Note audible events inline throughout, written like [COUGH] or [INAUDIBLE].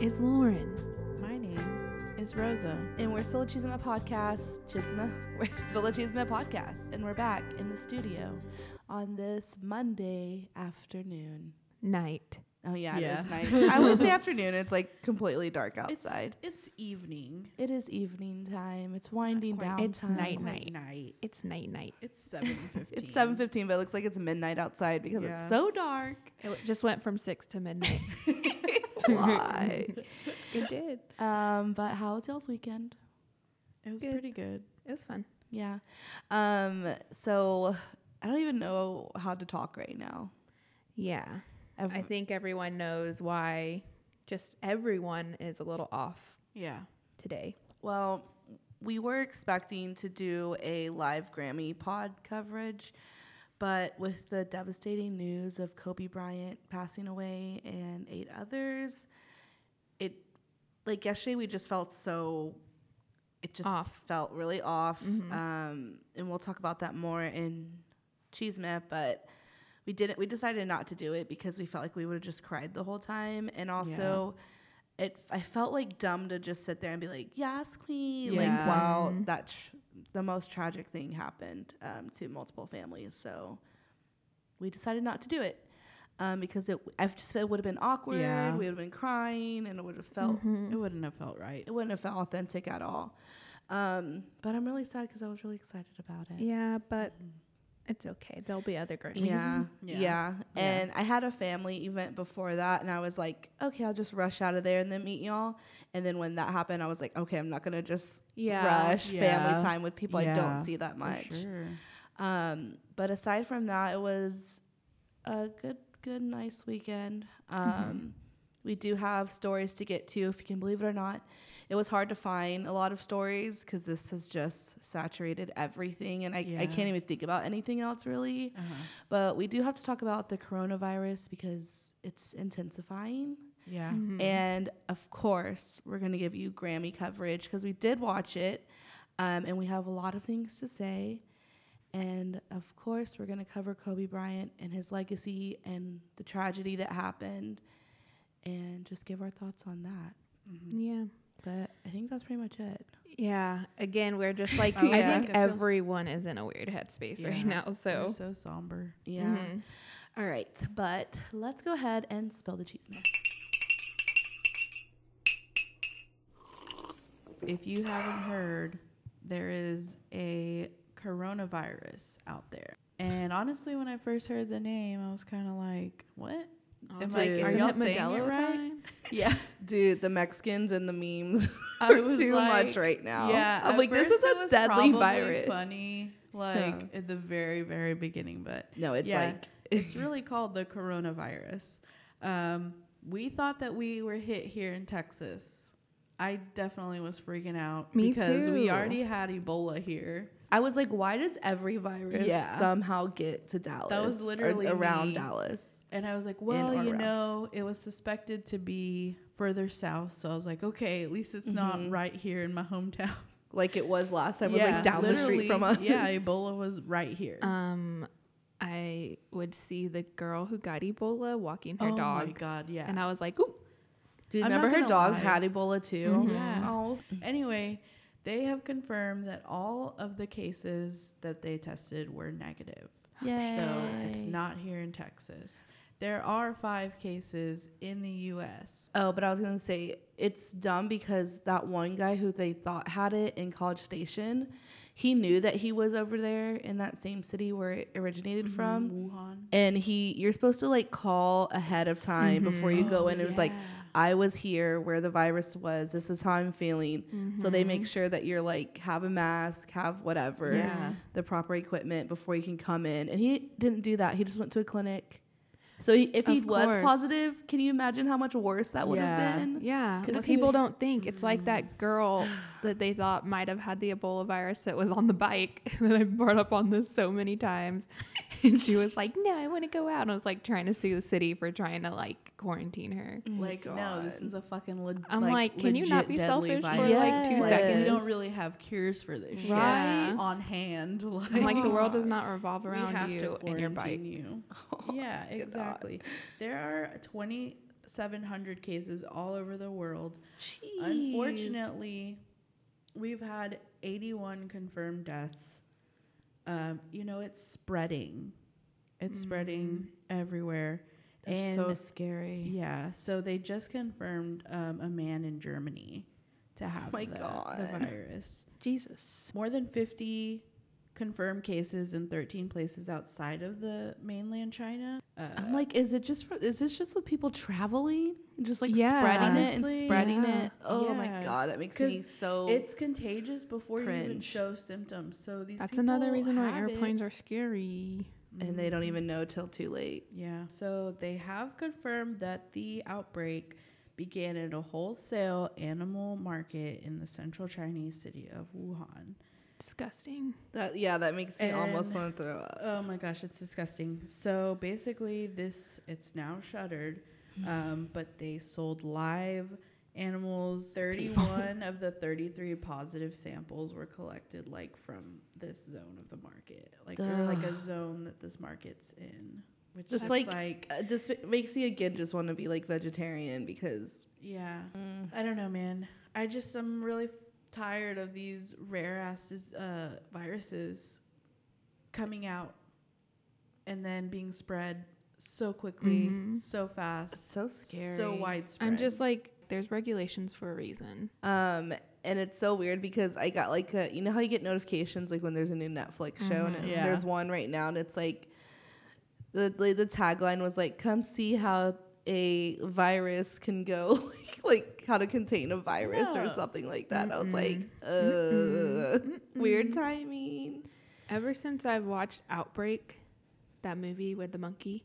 Samantha. My name is Lauren. My name is Rosa. And we're Spill a Chisma podcast. Chisma. [LAUGHS] We're Spill a Chisma podcast. And we're back in the studio on this Monday afternoon. Night. Oh, yeah, Yeah. it is night. I [LAUGHS] would say afternoon. It's like completely dark outside. It's, it's evening. it is evening time. It's not winding down. It's time. night night. night. It's night night. It's seven fifteen. [LAUGHS] It's 7.15, but it looks like it's midnight outside because it's so dark. It just went from six to midnight. Why? [LAUGHS] it did. um, but how was y'all's weekend? It was Good. pretty good. It was fun. Yeah. Um, so I don't even know how to talk right now. Yeah. I think everyone knows why just everyone is a little off Yeah. today. well, we were expecting to do a live Grammy pod coverage, but with the devastating news of Kobe Bryant passing away and eight others, it like yesterday we just felt so it just Off. felt really off. Mhm. Um, and we'll talk about that more in Cheesemith, but we didn't we decided not to do it because we felt like we would have just cried the whole time and also it I felt like dumb to just sit there and be like, "Yes, queen." Like, Yeah. wow, Mhm. that tr- the most tragic thing happened um, to multiple families. So we decided not to do it um, because it I just it would have been awkward. Yeah. We would have been crying, and it would have felt Mhm. It wouldn't have felt right. it wouldn't have felt authentic at all. Um, but I'm really sad because I was really excited about it. Yeah, but it's okay. There'll be other Grammys. Yeah, Yeah. yeah, Yeah. And I had a family event before that, and I was like, okay, I'll just rush out of there and then meet y'all. And then when that happened, I was like, okay, I'm not gonna just Yeah. rush Yeah. family time with people I don't see that much. Sure. Um, but aside from that, it was a good, good, nice weekend. Um, We do have stories to get to, if you can believe it or not. It was hard to find a lot of stories because this has just saturated everything, and I, I can't even think about anything else really. Uh-huh. But we do have to talk about the coronavirus because it's intensifying. Yeah. Mhm. And of course, we're going to give you Grammy coverage because we did watch it um, and we have a lot of things to say. And of course, we're going to cover Kobe Bryant and his legacy and the tragedy that happened and just give our thoughts on that. Mhm. yeah. But I think that's pretty much it. Yeah. Again, we're just like Oh, I yeah. think It everyone is in a weird headspace right Yeah. now. We're So so somber. Yeah. Mhm. All right. But let's go ahead and spill the cheese, man. If you haven't heard, there is a coronavirus out there. And honestly, when I first heard the name, I was kind of like, "What?" I Am was like, are y'all saying it right? time? [LAUGHS] Yeah, Dude, the Mexicans and the memes I are was too like- much right now. Yeah, I'm at like, this first is it a was deadly probably virus. Funny, like at the very, very beginning, but No, it's Yeah. like [LAUGHS] it's really called the coronavirus. Um, we thought that we were hit here in Texas. I definitely was freaking out Me because we already had Ebola here. I was like, why does every virus Yeah. somehow get to Dallas? That was literally around me. Dallas. And I was like, well, you around. know, it was suspected to be further south. So I was like, okay, at least it's Mhm. not right here in my hometown. Like it was last time. It was like down the street from us. Yeah, Ebola was right here. Um, I would see the girl who got Ebola walking her oh my dog, god, yeah. and I was like, "Ooh, Dude, I'm remember her dog lie. had Ebola too? Mhm. Yeah. Oh, Anyway, they have confirmed that all of the cases that they tested were negative. yeah. So it's not here in Texas. There are five cases in the U.S. Oh, but I was gonna say it's dumb because that one guy who they thought had it in College Station, he knew that he was over there in that same city where it originated mm-hmm. from, Wuhan. and he you're supposed to like call ahead of time mm-hmm. before you go Oh, in. It was like oh, yeah. I was here where the virus was. This is how I'm feeling. So they Mm-hmm. make sure that you're like have a mask, have whatever, Yeah. the proper equipment before you can come in. And he didn't do that. He just went to a clinic. So he, if he Of was course. positive, can you imagine how much worse that would Yeah. have been? Yeah, because people don't think it's like that girl [SIGHS] that they thought might have had the Ebola virus that was on the bike [LAUGHS] that I've brought up on this so many times, [LAUGHS] and she was like, "No, I want to go out." And I was like trying to sue the city for trying to like quarantine her. My Like, no, this is a fucking le- I'm like, can you not be deadly selfish for virus. like two Yes. seconds? We don't really have cures for this shit Right. on hand. Like, I'm like the world does [LAUGHS] not revolve we around have you to and your bike. quarantine you. [LAUGHS] Oh, yeah, God. exactly. There are twenty seven hundred cases all over the world. Jeez. Unfortunately, we've had 81 confirmed deaths. Um, you know, it's spreading. It's spreading everywhere. That's and so scary. yeah, so they just confirmed um, a man in Germany to have my the, the virus. Jesus. More than 50 confirmed cases in 13 places outside of the mainland China. Uh, I'm like, is it just for? Is this just with people traveling, just like Yeah. spreading it and spreading yeah. it? Oh my god, that makes me so. it's contagious before you even show symptoms. So these That's another reason why have it. airplanes are scary. and they don't even know till too late. Yeah. So they have confirmed that the outbreak began at a wholesale animal market in the central Chinese city of Wuhan. Disgusting. That yeah, that makes me almost want to throw up. Oh my gosh, it's disgusting. So basically, this it's now shuttered, um, but they sold live animals. Thirty-one of the thirty-three positive samples were collected like from this zone of the market, like or like a zone that this market's in. Which just like- like Uh, this makes me again just want to be like vegetarian because yeah. mm, I don't know, man. I just I'm really tired of these rare ass uh, viruses coming out and then being spread so quickly, Mhm. so fast, so scary. so widespread. I'm just like, there's regulations for a reason. Um, and it's so weird because I got like a, you know how you get notifications like when there's a new Netflix show and Mhm. it, Yeah. there's one right now and it's like the the, the tagline was like come see how a virus can go [LAUGHS] like, like how to contain a virus No. or something like that. I was Mm-mm. like, uh, weird timing. Ever since I've watched Outbreak, that movie where the monkey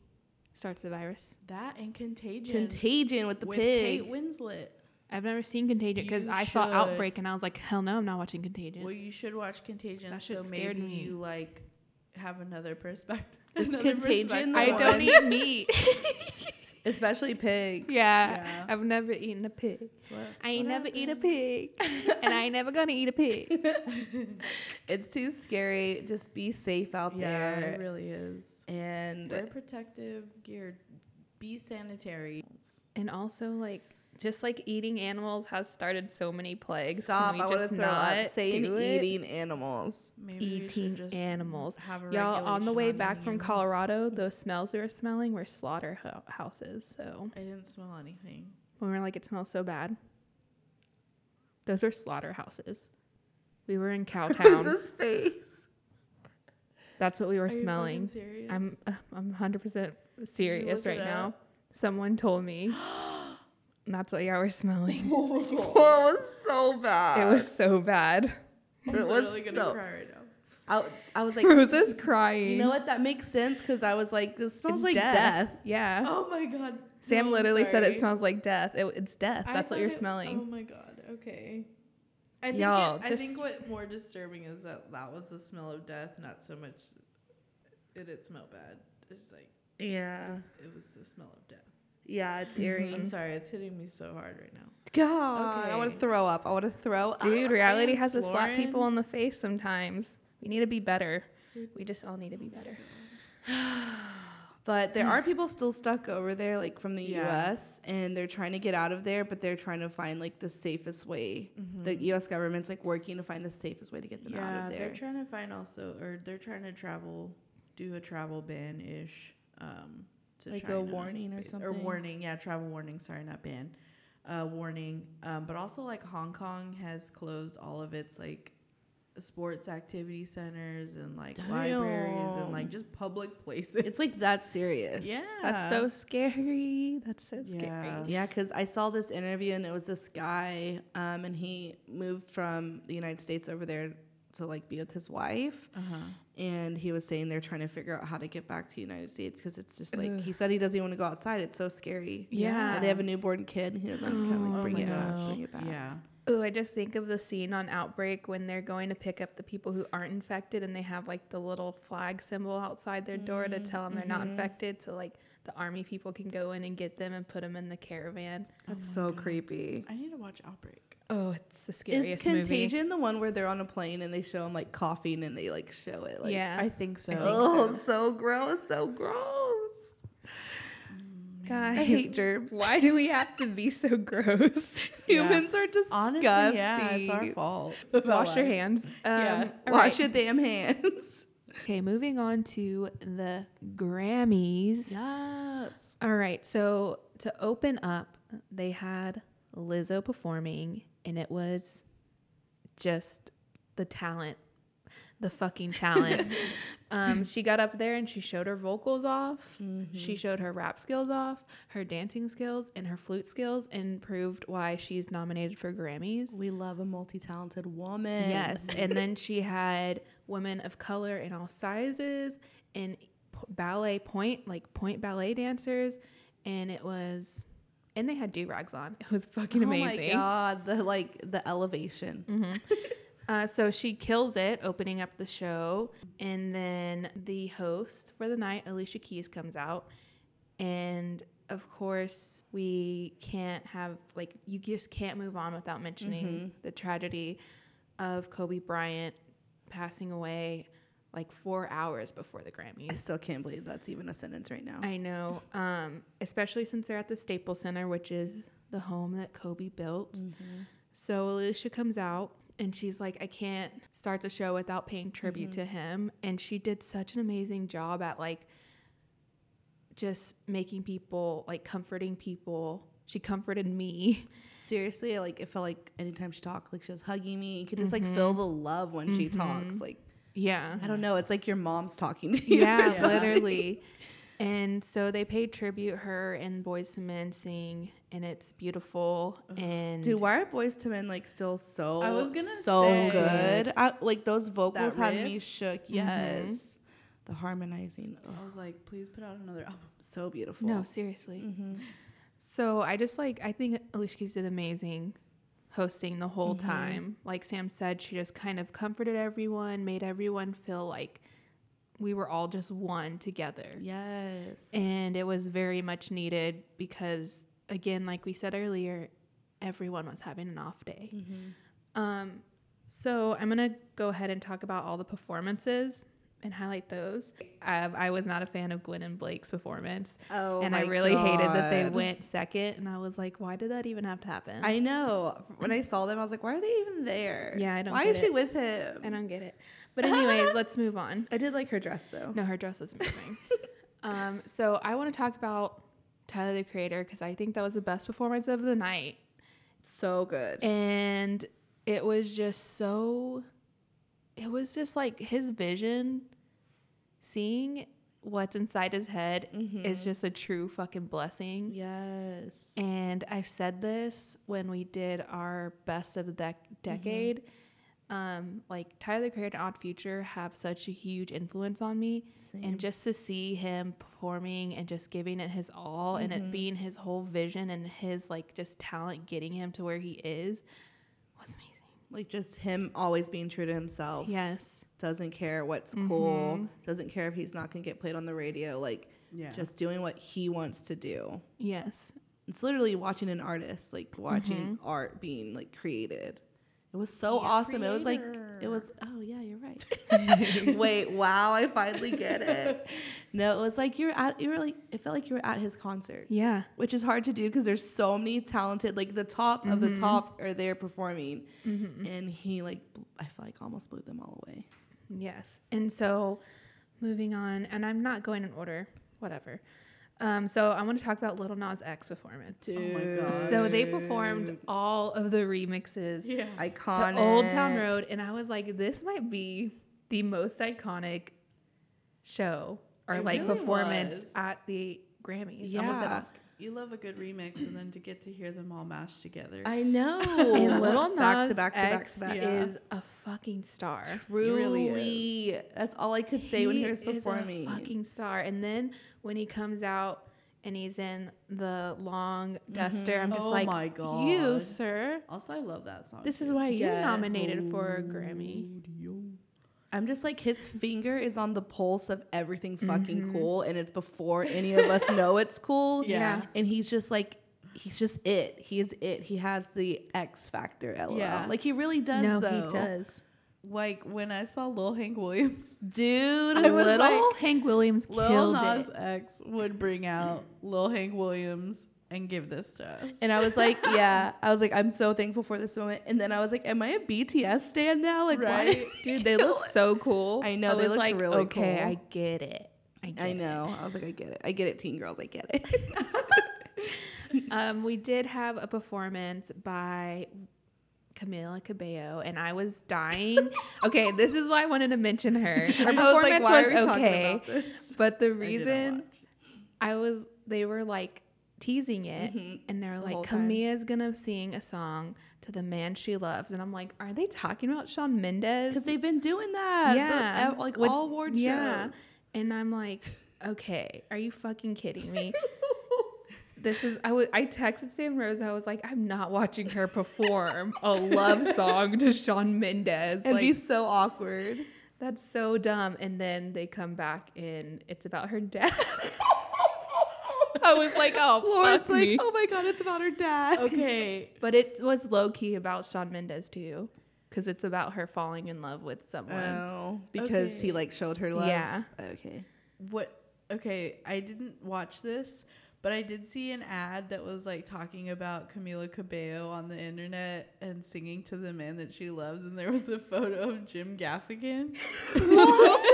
starts the virus, that and Contagion Contagion with the with pig. Kate Winslet. I've never seen Contagion because I saw. Outbreak and I was like, hell no, I'm not watching Contagion. Well, you should watch Contagion. That so scared maybe me. you like have another [LAUGHS] perspective. Is another Contagion the I don't eat meat. [LAUGHS] Especially pigs. yeah. Yeah. I've never eaten a pig. That's what- that's I ain't what never eat a pig. and I ain't never gonna eat a pig. [LAUGHS] It's too scary. Just be safe out there. Yeah, there. it really is. and Wear protective gear. Be sanitary. And also like just like eating animals has started so many plagues. Can Stop! we I want to just throw up not saying do it? eating animals. Maybe Eating just animals. Have a Y'all, on the way regulation back from animals. Colorado, those smells we were smelling were slaughterhouses. So I didn't smell anything. when we were like, it smells so bad. Those were slaughterhouses. We were in [LAUGHS] cow Who's towns. his face? That's what we were Are you smelling. serious? I'm uh, [LAUGHS] I'm 100% serious right now. Someone told me. [GASPS] [GASPS] [GASPS] And that's what y'all were smelling. [LAUGHS] Oh, [LAUGHS] it was so bad. it was so bad. [LAUGHS] I'm it was gonna so- cry right now. I, I was like, Rose is mm, crying. you know what? That makes sense because I was like, this smells It's like death. Yeah. Oh my god. Sam No, literally said it smells like death. It, it's death. That's what you're it- smelling. Oh my god. Okay. I think Y'all, it, I think what more disturbing is that that was the smell of death, not so much it it smelled bad. It's like Yeah, it was the smell of death. Yeah, it's Mm-hmm. eerie. I'm sorry, it's hitting me so hard right now. God, I want to throw up. I want to throw up. Dude, reality Thanks, has to slap people in the face sometimes. We need to be better. We just all need to be better. [SIGHS] But there are people still stuck over there, like from the Yeah. U.S., and they're trying to get out of there, but they're trying to find like the safest way. The U.S. government's like working to find the safest way to get them out of there. they're trying to find also, or they're trying to travel, do a travel ban ish. Um, to Like a warning or something Or warning, yeah, travel warning. Sorry, not ban. Uh, warning. Um, but also like Hong Kong has closed all of its like sports activity centers and like libraries and like just public [LAUGHS] places. it's like that serious. yeah, That's so scary. That's so Yeah. scary. Yeah, because I saw this interview and it was this guy, um, and he moved from the United States over there to like be with his wife, Uh huh. and he was saying they're trying to figure out how to get back to the United States because it's just like he said he doesn't even want to go outside. It's so scary. Yeah. and they have a newborn kid. He doesn't kind of like Oh bring my it back, gosh. bring it back. Yeah. Oh, I just think of the scene on Outbreak when they're going to pick up the people who aren't infected and they have like the little flag symbol outside their door to tell them they're not infected. So, like, the army people can go in and get them and put them in the caravan. That's so creepy. I need to watch Outbreak. Oh, it's the Is scariest movie. Contagion the one where they're on a plane and they show them like coughing and they like show it? Like, yeah. I think so. I think Oh, so gross, so gross. Guys, I hate germs. Why do we have to be so gross? [LAUGHS] [LAUGHS] Humans are disgusting. Honestly, yeah, it's our fault. Wash your hands. Um, Yeah. Wash right. your damn hands. [LAUGHS] Okay, moving on to the Grammys. Yes. All right, so to open up, they had Lizzo performing, and it was just the talent, the fucking talent. [LAUGHS] um, she got up there and she showed her vocals off. She showed her rap skills off, her dancing skills, and her flute skills, and proved why she's nominated for Grammys. We love a multi-talented woman. Yes, and then she had women of color in all sizes and p- ballet point, like point ballet dancers, and it was, and they had do rags on. It was fucking amazing. Oh my god, the like the elevation. [LAUGHS] Uh, so she kills it, opening up the show, and then the host for the night, Alicia Keys, comes out, and of course we can't have like you just can't move on without mentioning the tragedy of Kobe Bryant passing away like four hours before the Grammys. I still can't believe that's even a sentence right now. I know, um, especially since they're at the Staples Center, which is the home that Kobe built. So Alicia comes out and she's like, I can't start the show without paying tribute to him. And she did such an amazing job at like just making people, like comforting people. She comforted me. Seriously, like it felt like anytime she talked, like she was hugging me. You could just like feel mm-hmm. the love when she mm-hmm. talks. Like Yeah. I don't know, it's like your mom's talking to you. or Yeah, [LAUGHS] literally. And so they paid tribute her and Boyz II Men sing, and it's beautiful. And Dude, why are Boyz II Men like still so I was gonna so say- good? I, like those vocals had me shook. Mm-hmm. Yes, the harmonizing, ugh, I was like, please put out another [LAUGHS] album. so beautiful. no, seriously. So I just like I think Alicia Keys did amazing hosting the whole time. Like Sam said, she just kind of comforted everyone, made everyone feel like we were all just one together. Yes, And it was very much needed because again, like we said earlier, everyone was having an off day. Um so I'm gonna go ahead and talk about all the performances and highlight those. I, I was not a fan of Gwen and Blake's performance oh, and I really hated that they went second. And I was like, why did that even have to happen? I know. When I saw them, I was like, why are they even there? Yeah, I don't Why is she with him? I don't get it. But anyways, [LAUGHS] let's move on. I did like her dress though. No, her dress was amazing. [LAUGHS] um, so I want to talk about Tyler the Creator because I think that was the best performance of the night, So good. and it was just so. It was just like his vision, seeing what's inside his head mm-hmm. is just a true fucking blessing. yes. And I said this when we did our best of the dec- mm-hmm. decade. Um, like Tyler Creator and Odd Future have such a huge influence on me. And just to see him performing and just giving it his all and it mm-hmm. being his whole vision and his like just talent getting him to where he is was amazing. Like just him always being true to himself. Yes. Doesn't care what's cool. Doesn't care if he's not gonna get played on the radio. Like Yeah. just doing what he wants to do. Yes. It's literally watching an artist, like watching Mm-hmm. art being like created. It was so awesome. It was like it was oh yeah, you're right. [LAUGHS] Wait, wow, I finally get it. No, it was like you're at you were like it felt like you were at his concert. Yeah. Which is hard to do because there's so many talented like the top of Mm-hmm. the top are there performing. And he like I feel like almost blew them all away. Yes. And so moving on, and I'm not going in order, whatever. Um, so I want to talk about Lil Nas X performance. Oh my god. So they performed all of the remixes yeah. Iconic. to Old Town Road, and I was like, this might be the most iconic show or It like really performance was. at the Grammys. Yeah. Almost at You love a good remix, and then to get to hear them all mashed together. I know. [LAUGHS] and Lil Nas back to back to back X to back. Yeah. is a fucking star. Truly, really that's all I could say when he was is a performing. fucking star. And then when he comes out and he's in the long duster, I'm mm-hmm. just Oh like, my you, God. sir. also, I love that song. This is too. why you're Yes. nominated for a Grammy. I'm just like his finger is on the pulse of everything fucking Mm-hmm. cool, and it's before any of us know [LAUGHS] it's cool. Yeah. and he's just like. He's just it. He is it. He has the X factor. LOL. Yeah. Like he really does. no, though. he does. like when I saw Lil Hank Williams, [LAUGHS] Dude, I was Little like, Hank Williams Lil killed Nas it. X would bring out Lil Hank Williams and give this to us. And I was like, [LAUGHS] yeah. I was like, I'm so thankful for this moment. And then I was like, am I a BTS stand now? Like, why? Right? [LAUGHS] Dude, they look so cool. I know, they was looked like, really okay, cool. I get it. I, get I it." know. I was like, I get it. I get it, teen girls. I get it. [LAUGHS] Um, we did have a performance by Camila Cabello, and I was dying. okay, this is why I wanted to mention her. Her I was like, performance why was, okay, but the reason watch. I was, they were like teasing it, Mhm. and they're The like. Camila's gonna sing a song to the man she loves, and I'm like, are they talking about Shawn Mendes? Because they've been doing that. Yeah, ev- like with- all award yeah. shows. And I'm like, okay, are you fucking kidding me? [LAUGHS] this is I was I texted Sam Rose. I was like, I'm not watching her perform a love [LAUGHS] song to Shawn Mendes. And like be so awkward. that's so dumb. And then they come back and it's about her dad. [LAUGHS] I was like, oh, Lauren's like, me. oh my god, it's about her dad. Okay, [LAUGHS] But it was low key about Shawn Mendes too, because it's about her falling in love with someone. Oh, because he like showed her love. Yeah. Okay. what? Okay, I didn't watch this, but I did see an ad that was like talking about Camila Cabello on the internet and singing to the man that she loves, and there was a photo of Jim Gaffigan. [LAUGHS] [LAUGHS]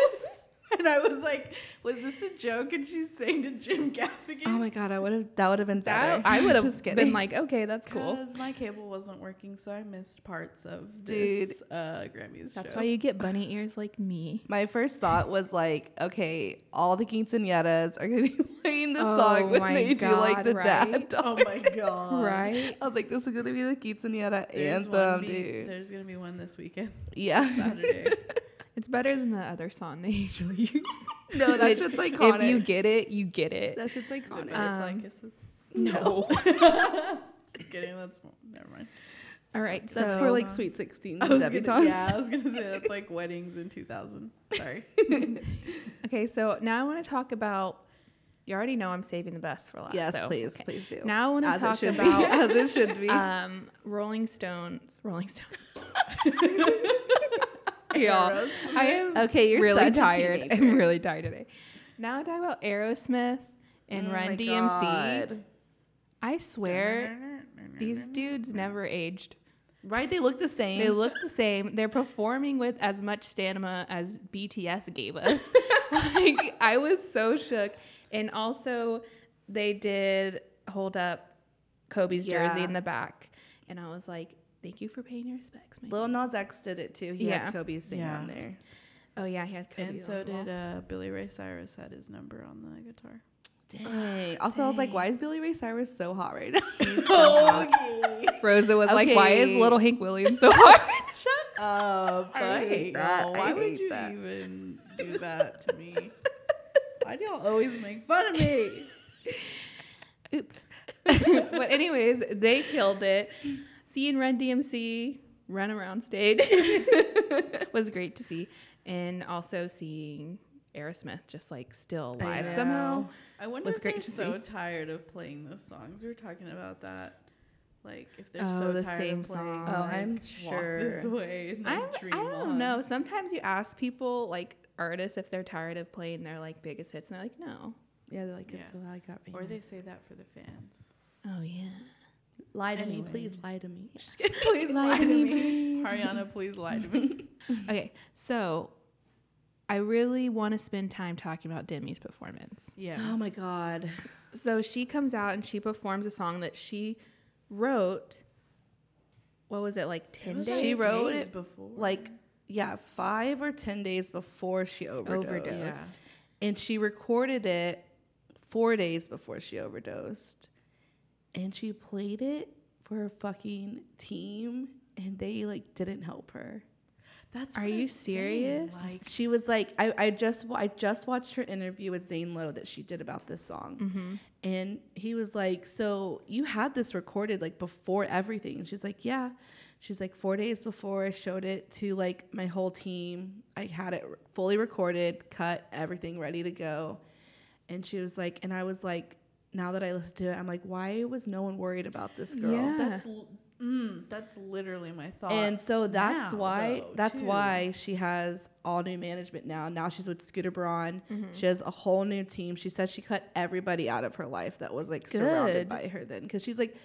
what? [LAUGHS] and I was like, was this a joke? And she's saying to Jim Gaffigan. Oh my god, I would have. That would have been better. That [LAUGHS] I would have been kidding. like, okay, that's cool. Because my cable wasn't working, so I missed parts of Dude. this uh, Grammys That's show. why you get [LAUGHS] bunny ears like me. My first thought was like, okay, all the quinceañeras are gonna be playing this Oh song when my they do like God, the right? dad. oh my god! Right? I was like, this is gonna be the quinceañera There's anthem, one be- dude. There's gonna be one this weekend, Yeah. Saturday. It's better than the other song they [LAUGHS] usually use. [LAUGHS] no, that Which, shit's iconic. If you get it, you get it. that shit's Is it iconic. butterfly Um, kisses? no, [LAUGHS] Just kidding. That's never mind. All right, so that's for like sweet sixteen I gonna, debutantes. yeah, I was gonna say that's like weddings in 2000. Sorry. okay, so now I want to talk about. You already know I'm saving the best for last. Yes, so, please, okay. please do. Now I want to As it talk should be. about as it should be. um, Rolling Stones. Rolling Stones. Y'all, Aerosmith. I am okay, you're really such tired. [LAUGHS] teenager. I'm really tired today. Now I talk about Aerosmith and Oh Run DMC. God. I swear these dudes never aged. Right? They look the same. They look the same. They're performing with as much stamina as BTS gave us. [LAUGHS] like I was so shook. And also they did hold up Kobe's jersey Yeah. in the back. And I was like, Thank you for paying your respects, man. Lil Nas X did it too. He Yeah. had Kobe sing Yeah. on there. oh yeah, he had Kobe. And so on the wall. did uh, Billy Ray Cyrus had his number on the guitar. Dang. Also, I was like, why is Billy Ray Cyrus so hot right now? [LAUGHS] okay. Rosa was like, Why is little Hank Williams so hot? [LAUGHS] Shut up. I hate hate that. y'all. I Why would you that. even do [LAUGHS] that to me? Why do y'all always make fun of me? Oops. but anyways, they killed it. Seeing Run DMC run around stage [LAUGHS] was great to see, and also seeing Aerosmith just like still live I alive know. somehow. I wonder Was if great they're to so see. tired of playing those songs. We were talking about that. Like if they're Oh, so the tired same of playing, song. Oh, like, I'm Walk this way and I'm, like, I don't on. know. Sometimes you ask people like artists if they're tired of playing their like biggest hits, and they're like, no. yeah, they're like, it's Yeah. so I got famous. Or they say that for the fans. Oh yeah. Lie to me, please lie to me. Just [LAUGHS] please Lie lie, to to me, me. please. Ariana, please lie to me. [LAUGHS] Okay, so I really want to spend time talking about Demi's performance. yeah. Oh my god. So she comes out and she performs a song that she wrote. What was it like? Ten was days. She wrote days it, before. Like, yeah, five or ten days before she overdosed. Overdosed. And she recorded it four days before she overdosed. And she played it for her fucking team and they like didn't help her. That's Are you I'm saying, serious? Like She was like, I, I just I just watched her interview with Zane Lowe that she did about this song. Mm-hmm. And he was like, So you had this recorded like before everything? And she's like, Yeah. She's like, Four days before I showed it to like my whole team, I had it fully recorded, cut, everything ready to go. And she was like, And I was like, now that I listen to it, I'm like, why was no one worried about this girl? Yeah. That's mm, that's literally my thought. And so that's now, why though, that's too. why she has all new management now. Now she's with Scooter Braun. Mm-hmm. She has a whole new team. She said she cut everybody out of her life that was like surrounded by her then because she's like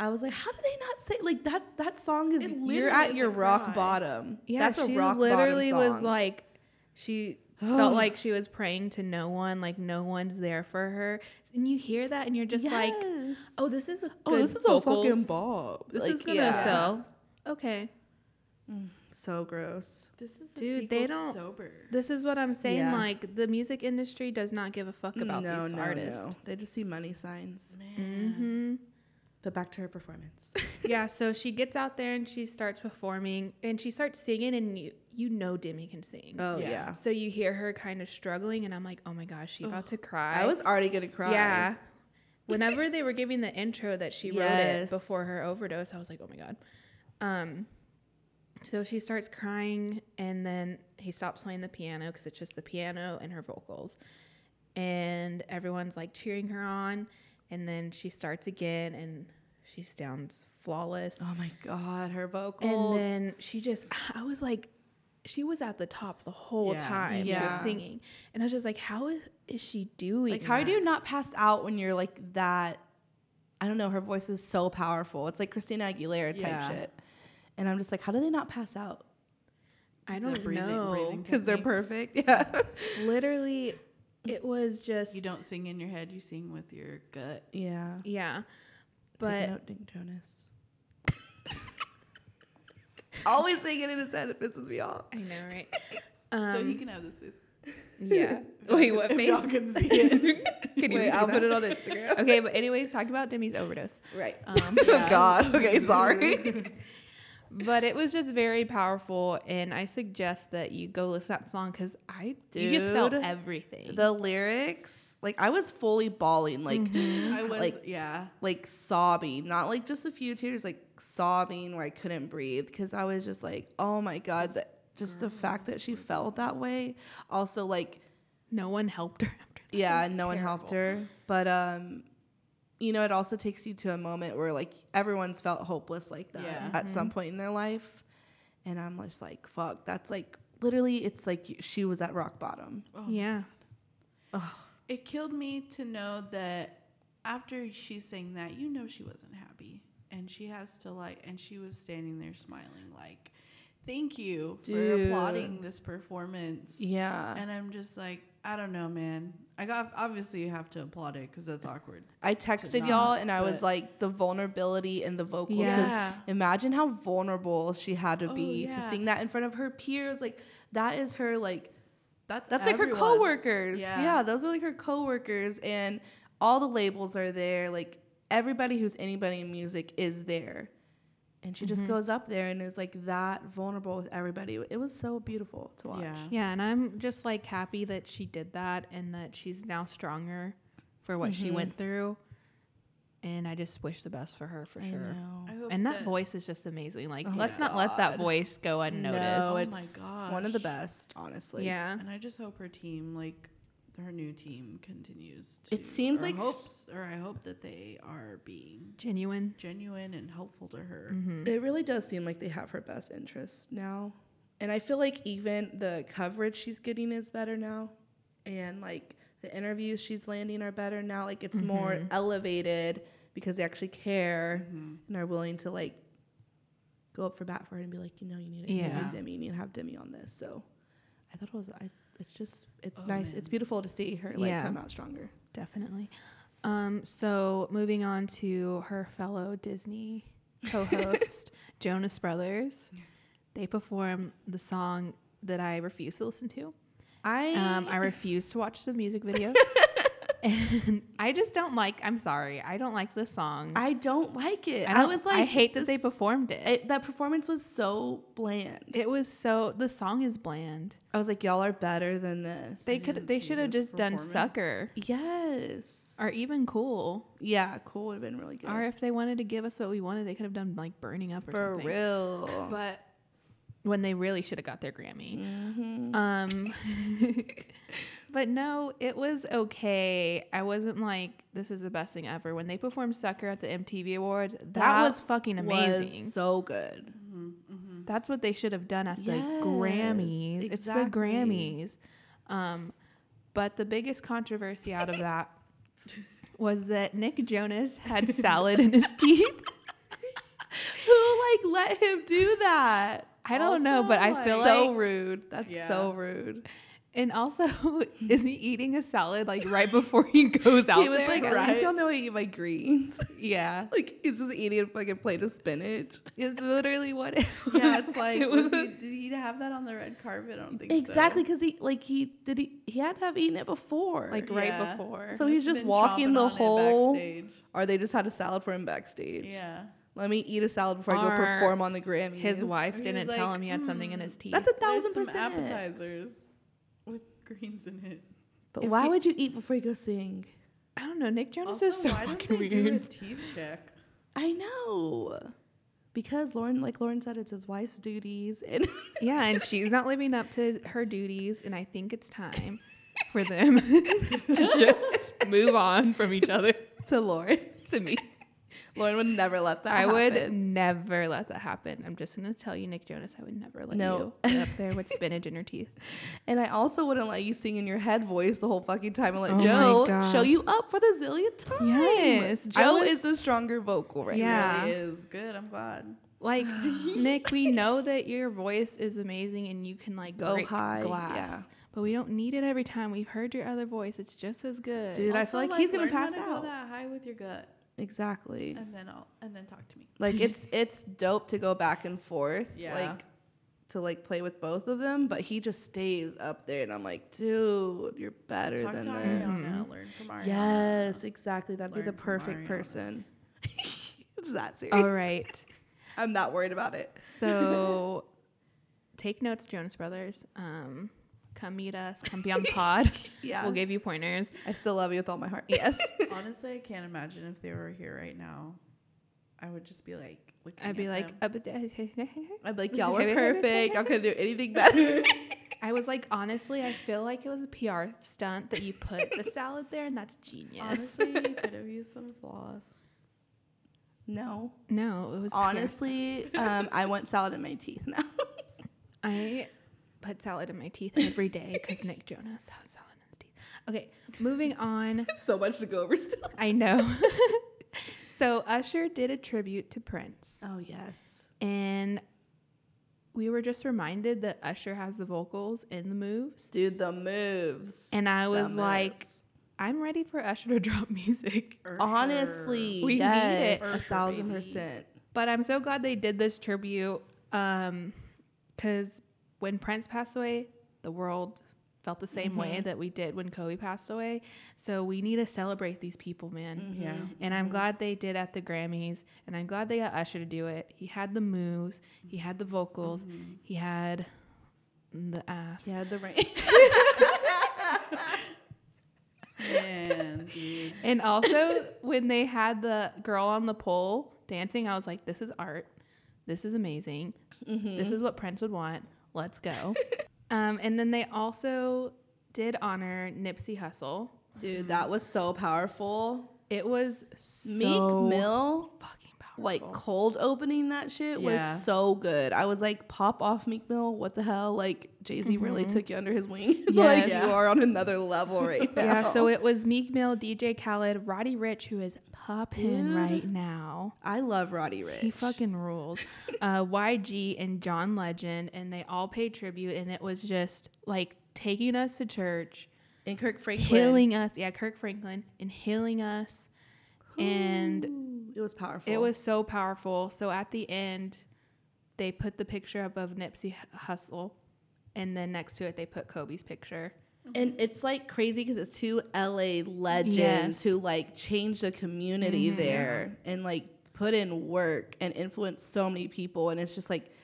I was like, how do they not say like that? That song is It you're at your rock cry. bottom. Yeah, that's she a rock literally bottom was like, she felt [GASPS] like she was praying to no one, like no one's there for her, and you hear that, and you're just like, oh, this is a oh, this is a fucking bob. This Like, is gonna yeah. sell. Okay, So gross. this is the Dude, they don't- sober. this is what I'm saying. Yeah. Like the music industry does not give a fuck about no, these no, artists. no. They just see money signs. Man. hmm But back to her performance. [LAUGHS] yeah, so she gets out there and she starts performing and she starts singing and you you know Demi can sing. Oh Yeah. yeah. So you hear her kind of struggling and I'm like, "Oh my gosh, she about to cry." I was already gonna cry. Yeah. Whenever they were giving the intro that she wrote it before her overdose, I was like, "Oh my god." Um so she starts crying and then he stops playing the piano cuz it's just the piano and her vocals. And everyone's like cheering her on and then she starts again and she sounds flawless. Oh my god, her vocals. And then she just, [SIGHS] I was like, she was at the top the whole Yeah. time she Yeah. was singing. And I was just like, how is, is she doing? like, how that? do you not pass out when you're like that? I don't know. Her voice is so powerful. It's like Christina Aguilera type Yeah. shit. And I'm just like, how do they not pass out? I don't breathing- know. Because [LAUGHS] they're perfect. [LAUGHS] Yeah. Literally, it was just, You don't sing in your head, you sing with your gut. Yeah. yeah. Take a But note, Nick Jonas. [LAUGHS] Always saying it in his head. It pisses me off. I know, right? [LAUGHS] Um, so he can have this face. yeah. [LAUGHS] Wait, what if face? y'all can see it. Can you Wait, I'll that? put it on Instagram. Okay, but anyways, talking about Demi's overdose. Right. Um, Oh God. Okay, sorry. But it was just very powerful, and I suggest that you go listen to that song because I you just felt everything. the lyrics, like I was fully bawling, like I was, Like- yeah. like sobbing, not like just a few tears, like sobbing where I couldn't breathe because I was just like, oh my god, that just the fact that she felt that way. Also, like, no one helped her after that. yeah, was no one helped her, but um, you know, it also takes you to a moment where like everyone's felt hopeless like that Yeah. at some mm-hmm. point in their life, and I'm just like, fuck, that's like literally, it's like she was at rock bottom. Oh. Yeah. It killed me to know that after she sang that, you know she wasn't happy. And she has to like and she was standing there smiling like, Thank you for applauding this performance. Yeah, And I'm just like, I don't know, man. I got obviously you have to applaud it because that's awkward. I texted not, y'all and I was like the vulnerability in the vocals. Yeah. Imagine how vulnerable she had to Oh, be to sing that in front of her peers. Like that is her like That's that's like her everyone. coworkers. Yeah. Yeah. those are like her coworkers and all the labels are there. Like everybody who's anybody in music is there. And she Mm-hmm. just goes up there and is like that vulnerable with everybody. It was so beautiful to watch. Yeah. Yeah, and I'm just like happy that she did that and that she's now stronger for what she went through. And I just wish the best for her for I sure. know. I hope And that voice is just amazing. Like, Oh let's my not let that voice go unnoticed. No, Oh it's my one of the best, honestly. yeah. And I just hope her team, like her new team, continues. To, It seems like- hopes, or I hope that they are being Genuine. genuine and helpful to her. Mm-hmm. It really does seem like they have her best interest now. And I feel like even the coverage she's getting is better now. And like the interviews she's landing are better now. Like it's more Mm-hmm. elevated because they actually care Mm-hmm. and are willing to like go up for bat for her and be like, you know, you need to Yeah. have Demi, you need to have Demi on this. So I thought it was I it's just it's Oh, nice. man. It's beautiful to see her like Yeah. come out stronger. Definitely. Um, so moving on to her fellow Disney [LAUGHS] co-host, Jonas Brothers. They perform the song that I refuse to listen to. I Um, I refuse to watch the music video. [LAUGHS] and I just don't like. I'm sorry, I don't like this song. I don't like it. I, I, was like I hate that they performed it. it, that performance was so bland. It was so. The song is bland. I was like, y'all are better than this. They could. They should have just done "Sucker" yes. or even "Cool." Yeah, cool would have been really good. Or if they wanted to give us what we wanted, they could have done like "Burning Up" or For something. real. But when they really should have got their Grammy. Mhm. Um, [LAUGHS] But no, it was okay. I wasn't like, this is the best thing ever. When they performed Sucker at the MTV Awards, that, That was fucking amazing. Was so good. That's what they should have done at the Yes, Grammys. It's the. Grammys. Um, but the biggest controversy out of [LAUGHS] that was that Nick Jonas had [LAUGHS] salad in his teeth. [LAUGHS] Who like let him do that? I don't know, but I feel like- so rude. That's Yeah. so rude. And also, [LAUGHS] is he eating a salad like right before he goes out he was there? like, at right? least y'all know I eat my greens. [LAUGHS] yeah, like he's just eating a fucking plate of spinach. it's literally what it was. [LAUGHS] Yeah, it's like, it was was. he, did he have that on the red carpet? I don't think so. Exactly, so. because he like he did he he had to have eaten it before. like right Yeah. before. So he's just walking the whole- backstage. or they just had a salad for him backstage. Yeah. Let me eat a salad before I go perform on the Grammys. his wife didn't was tell like, him he had something in "Mm, his teeth. That's a thousand some percent. appetizers greens in it. But If why you- would you eat before you go sing? I don't know. Nick Jonas Also, is so why don't fucking they do a weird. teeth check? I know. Because Lauren, like Lauren said, it's his wife's duties, and [LAUGHS] Yeah, and she's not living up to her duties, and I think it's time for them [LAUGHS] to just move on from each other. [LAUGHS] to Lauren, to me, Lauren would never let that. Happen. I would never let that happen. I'm just gonna tell you, Nick Jonas, I would never let No. you get up there with spinach in your teeth. [LAUGHS] and I also wouldn't let you sing in your head voice the whole fucking time and let Oh Joe show you up for the zillionth time. Yes, Joe was- is the stronger vocal right Yeah. Really is good. I'm glad. Like [LAUGHS] Nick, we know that your voice is amazing and you can like Go break high, glass, yeah. but we don't need it every time. We've heard your other voice; it's just as good. Dude, I feel like he's gonna how pass to out. Go that high with your gut, now. Exactly. and then I'll and then talk to me. Like [LAUGHS] it's it's dope to go back and forth. Yeah. Like to like play with both of them, but he just stays up there, and I'm like, dude, you're better Talk than to this. Ariana. Learn from Ariana. Yes, exactly. That'd be the perfect person. [LAUGHS] it's that serious. All right. [LAUGHS] I'm not worried about it. So take notes, Jonas Brothers. Um, come meet us. Come be on pod. [LAUGHS] Yeah. We'll give you pointers. I still love you with all my heart. Yes. [LAUGHS] Honestly, I can't imagine if they were here right now. I would just be like, I'd be like, them. but- [LAUGHS] I'd be like, y'all were perfect. Y'all couldn't do anything better. I was like, honestly, I feel like it was a PR stunt that you put the salad there, and that's genius. honestly, you could have used some floss. no. No, it was Honestly, um, I want salad in my teeth now. I put salad in my teeth every day because Nick Jonas has salad in his teeth. Okay, moving on. [LAUGHS] so much to go over still. I know. [LAUGHS] so Usher did a tribute to Prince, Oh yes. and we were just reminded that Usher has the vocals in the moves, Dude, the moves. and I was like. I'm ready for Usher to [LAUGHS] drop music. For honestly, We need yes, it. a thousand baby. percent. But I'm so glad they did this tribute um cuz when Prince passed away, the world felt the same way mm-hmm. that we did when Kobe passed away. So we need to celebrate these people, man. Mm-hmm. Yeah. And I'm mm-hmm. glad they did at the Grammys, and I'm glad they got Usher to do it. He had the moves, he had the vocals, he had the ass. Yeah, the rain. Man, dude. And also, when they had the girl on the pole dancing, I was like, this is art. This is amazing. This is what Prince would want. Let's go. [LAUGHS] um, and then they also did honor Nipsey Hussle. Dude, that was so powerful. It was so Meek Mill. Like cold opening that shit Yeah. was so good. I was like, pop off Meek Mill. What the hell? Like Jay Z really took you under his wing. [LAUGHS] like Yes. you are on another level right now. [LAUGHS] yeah, so it was Meek Mill, DJ Khaled, Roddy Ricch, who is popping right now. I love Roddy Ricch. He fucking rules. [LAUGHS] Uh, YG and John Legend, and they all paid tribute, and it was just like taking us to church, and Kirk Franklin. healing us. Yeah, Kirk Franklin, and healing us. And it was powerful. it was so powerful. So at the end, they put the picture up of Nipsey Hussle, and then next to it, they put Kobe's picture. and it's like crazy because it's two LA legends Yes. Mm-hmm. who like changed the community there and like put in work and influenced so many people. And it's just like,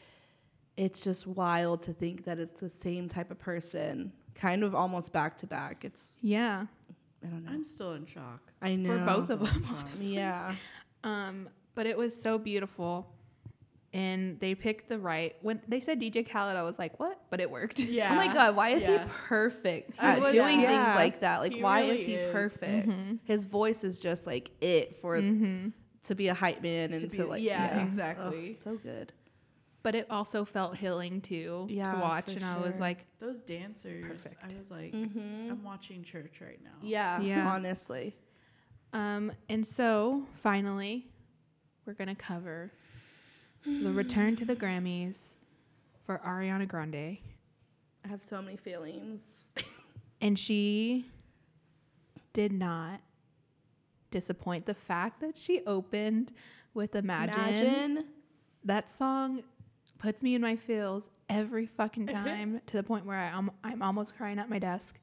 it's just wild to think that it's the same type of person, kind of almost back to back. It's, Yeah, I don't know. I'm still in shock. I know. for both of them. [LAUGHS] shock. Yeah. Um, but it was so beautiful. and they picked the right. When they said DJ Khaled, I was like, what? But it worked. Yeah. [LAUGHS] Oh my god, why is Yeah. he perfect at was- doing yeah. things like that? Like He why really is he is. perfect? His voice is just like it for to be a hype man and To to, be- like yeah, Ugh, exactly. so good. But it also felt healing too Yeah, to watch, for and I was like, Those dancers, Perfect. I was like, Mm-hmm. I'm watching church right now. Yeah, Yeah. honestly. um. And so finally, we're gonna cover the return to the Grammys for Ariana Grande, I have so many feelings. [LAUGHS] and she did not disappoint. The fact that she opened with Imagine, Imagine. that song puts me in my feels every fucking [LAUGHS] time to the point where I'm I'm almost crying at my desk.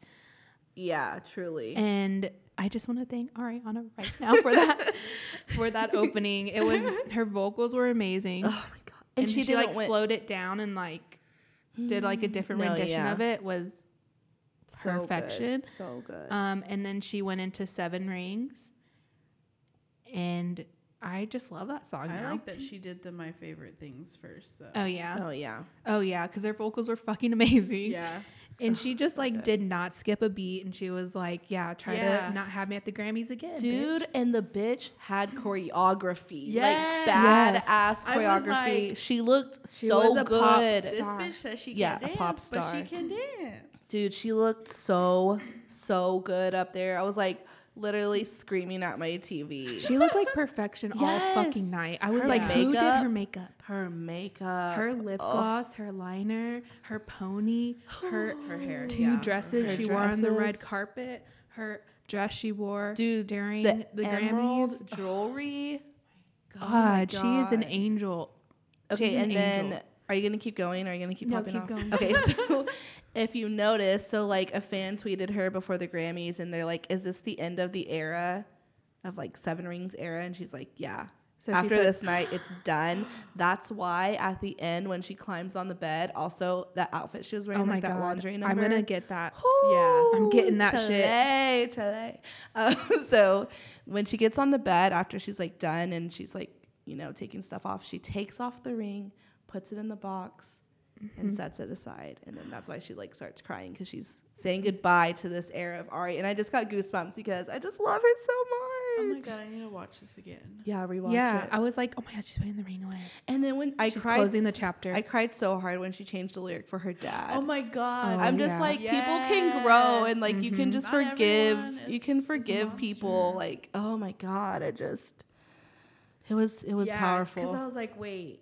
Yeah, truly. And I just want to thank Ariana right now for that [LAUGHS] for that opening. It was her vocals were amazing. oh my god. and, she, didn't like win- slowed it down and like did like a different No, rendition yeah. of it was So good, perfection. So good. um and then she went into Seven Rings. And I just love that song I now. like that she did the my favorite things first though. oh yeah. oh yeah. Oh yeah, cuz her vocals were fucking amazing. yeah. And she just like good. did not skip a beat and she was like, yeah, try Yeah. to not have me at the Grammys again. bitch." Dude, and the bitch had choreography. Yes. Like Yes. badass I choreography. like- she looked She so was a pop good. This Star. bitch says she Yeah, can't a pop dance, but she can dance. Dude, she looked so, so good up there. I was like literally screaming at my TV. She looked like perfection all fucking night. I was Her like, who did her makeup? her makeup, Her lip oh, gloss, her liner, her pony, her [GASPS] Her hair. two yeah. dresses Her she wore on the red carpet, her dress she wore Dude, during the, the, Grammys. jewelry. God, Oh my she is an angel. Okay, She's an and then angel. Are you gonna keep going? Or are you gonna keep No, popping keep off? going. Okay, [LAUGHS] so if you notice, so like a fan tweeted her before the Grammys, and they're like, "Is this the end of the era of like Seven Rings era?" And she's like, "Yeah." So After put- this night, it's done. That's why at the end, when she climbs on the bed, also that outfit she was wearing, Oh my like that god, laundry I'm gonna get that. Yeah, I'm getting that shit. shit. Chile. Um, [LAUGHS] so when she gets on the bed after she's like done and she's like, you know, taking stuff off, she takes off the ring, puts it in the box, Mm-hmm. and sets it aside. And then that's why she like starts crying because she's saying goodbye to this era of Ari. And I just got goosebumps because I just love her so much. Oh my god, I need to watch this again. Yeah, rewatch yeah, it. I was like, oh my god, she's putting the ring away. and then when I She's cried, closing the chapter. I cried so hard when she changed the lyric for her dad. Oh my god. Oh, I'm just yeah. like people can grow and like you can just Not forgive. You can forgive people. Like oh my god, I just it was it was Because powerful. Because I was like, wait,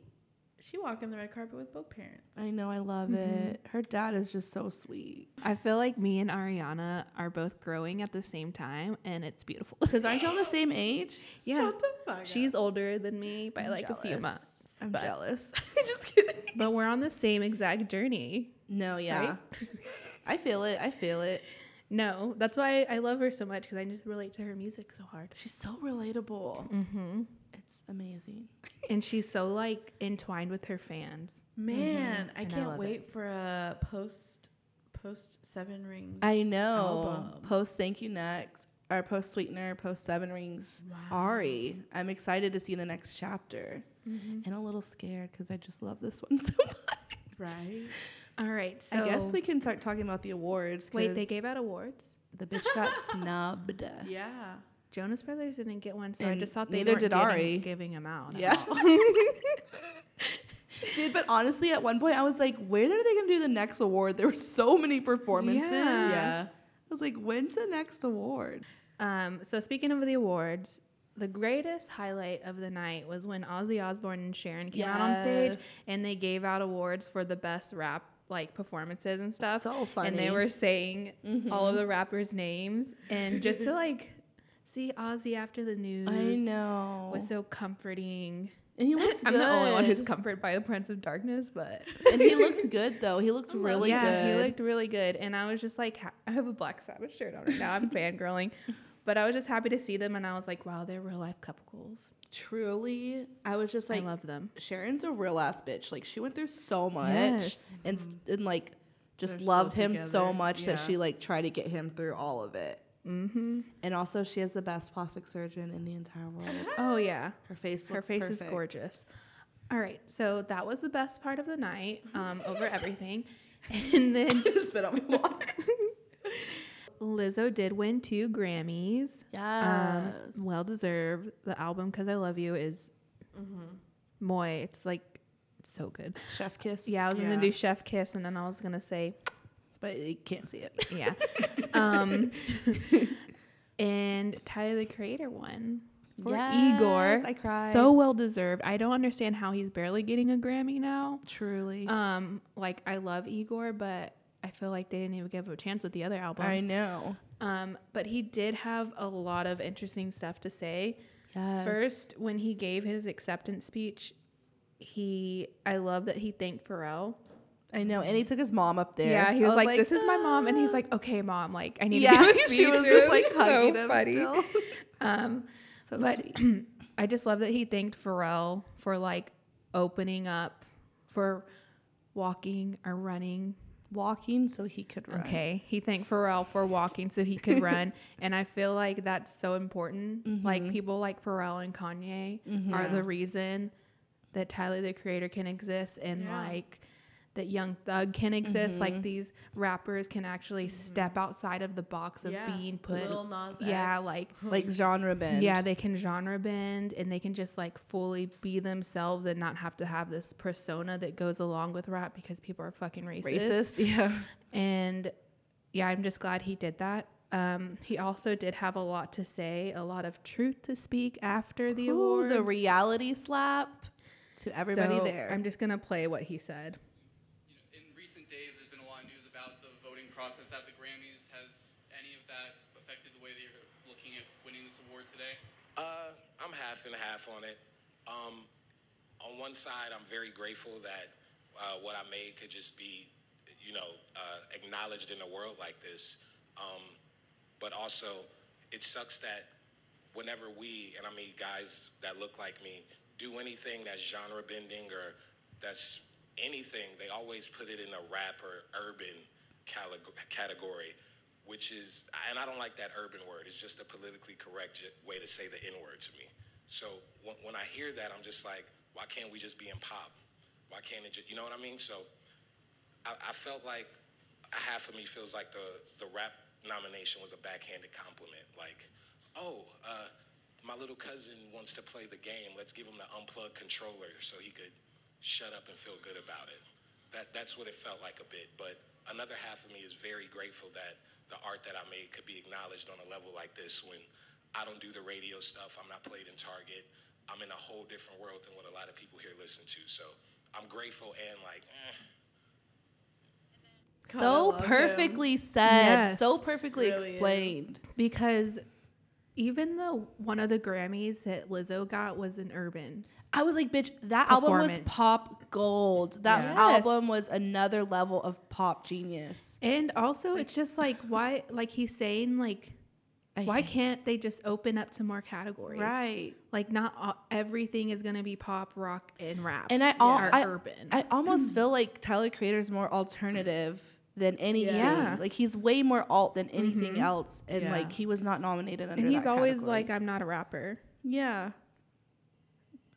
she walking the red carpet with both parents. I know I love Mm-hmm. it. Her dad is just so sweet. I feel like me and Ariana are both growing at the same time, and it's beautiful. Because aren't y'all the same age? yeah, Shut the fuck she's older than me by I'm like a few months. I'm but, jealous. [LAUGHS] just kidding. but we're on the same exact journey. No, yeah. I feel it. I feel it. No, that's why I love her so much because I just relate to her music so hard. She's so relatable. Mm-hmm. It's amazing. And she's so like entwined with her fans. Man, I And I can't love wait for a post post Seven Rings. I know. Album. Post thank you next. Or post sweetener, post seven rings. Wow. Ari. I'm excited to see the next chapter. Mm-hmm. and a little scared because I just love this one [LAUGHS] so much. Right. All right, so I guess we can start talking about the awards. wait. they gave out awards. the [LAUGHS] bitch got snubbed. Yeah. Jonas Brothers didn't get one, so I just thought they weren't did giving, Ari. giving them out. Yeah. [LAUGHS] [LAUGHS] Dude, but honestly, at one point I was like, when are they gonna do the next award? There were so many performances. Yeah. Yeah. I was like, when's the next award? Um, so speaking of the awards, the greatest highlight of the night was when Ozzy Osbourne and Sharon came out on stage and they gave out awards for the best rap like performances and stuff. So funny. And they were saying Mhm. all of the rappers' names and just to like see Ozzy after the news I know. was so comforting. and he looked [LAUGHS] good. I'm the only one who's comforted by the Prince of Darkness, but and he looked [LAUGHS] good though. He looked really yeah, good. he looked really good. And I was just like, ha- I have a Black Sabbath shirt on right now. I'm [LAUGHS] fangirling. But I was just happy to see them, and I was like, wow, they're real life couple goals. Truly, I was just like, I love them. Sharon's a real ass bitch. Like she went through so much, Yes. and and like just They're loved him so together, much that she like tried to get him through all of it. Mm-hmm. And also, she has the best plastic surgeon in the entire world. [GASPS] Oh yeah, Her face, her face is gorgeous. All right, so that was the best part of the night um, [LAUGHS] over everything. And then [LAUGHS] Spit out my water. [LAUGHS] Lizzo did win two Grammys. Um, well deserved. The album "Cuz I Love You" is moy. It's like so good. Chef kiss. Yeah, I was Yeah. gonna do Chef Kiss, and then I was gonna say but you can't see it. yeah. um, [LAUGHS] and Tyler the Creator won for Igor. I cried. So well deserved. I don't understand how he's barely getting a Grammy now. Truly. Um, like I love Igor, but I feel like they didn't even give him a chance with the other albums. I know. Um, but he did have a lot of interesting stuff to say. Yes. First, when he gave his acceptance speech, he I love that he thanked Pharrell. I know. And he took his mom up there. Yeah, he I was, like, "This is my mom," and he's "Ah." like, "Okay, mom, like I need yeah, [LAUGHS] to speech." she was just like [LAUGHS] so him funny. still. [LAUGHS] Um, So but. [CLEARS THROAT] I just love that he thanked Pharrell for like opening up for walking or running. walking so he could run. Okay, he thanked Pharrell for walking so he could run, and I feel like that's so important. Mm-hmm. Like people like Pharrell and Kanye are the reason that Tyler the Creator can exist, and Yeah. like that Young Thug can exist. Mm-hmm. Like these rappers can actually step outside of the box of Yeah. being put. Lil Nas yeah, X. like [LAUGHS] Like genre bend. yeah, they can genre bend and they can just like fully be themselves and not have to have this persona that goes along with rap because people are fucking racist. Racist. Yeah. And yeah, I'm just glad he did that. Um, he also did have a lot to say, a lot of truth to speak after the Ooh, awards. the reality slap to everybody So, there. I'm just gonna play what he said. You know, in recent days, there's been a lot of news about the voting process at the Grammys. Has any of that affected the way that you're looking at winning this award today? Uh, I'm half and half on it. Um, on one side, I'm very grateful that uh, what I made could just be, you know, uh, acknowledged in a world like this. Um, but also, it sucks that whenever we, and I mean guys that look like me, do anything that's genre bending or that's anything, they always put it in a rap or urban category, which is, and I don't like that urban word. It's just a politically correct way to say the N word to me. So when, when I hear that, I'm just like, why can't we just be in pop? Why can't it just, you know what I mean? So I, I felt like half of me feels like the, the rap nomination was a backhanded compliment. Like, oh, uh, my little cousin wants to play the game. Let's give him the unplugged controller so he could shut up and feel good about it. That, that's what it felt like a bit. But another half of me is very grateful that the art that I made could be acknowledged on a level like this when I don't do the radio stuff. I'm not played in Target. I'm in a whole different world than what a lot of people here listen to. So I'm grateful and like, eh. so God, I love him. perfectly said. Yes. So perfectly Really is. explained. Because even the one of the Grammys that Lizzo got was an urban, I was like, bitch, that album was pop gold. That Yes. album was another level of pop genius. And also, it's just like why, like he's saying, like I why can't they just open up to more categories? Right. Like not all, everything is gonna be pop, rock, and rap. And I, al- or I, urban. I almost [CLEARS THROAT] feel like Tyler Creator's more alternative than anything. Yeah. Like he's way more alt than anything mm-hmm. else, and Yeah. like he was not nominated under. and he's that always category. like, I'm not a rapper. yeah,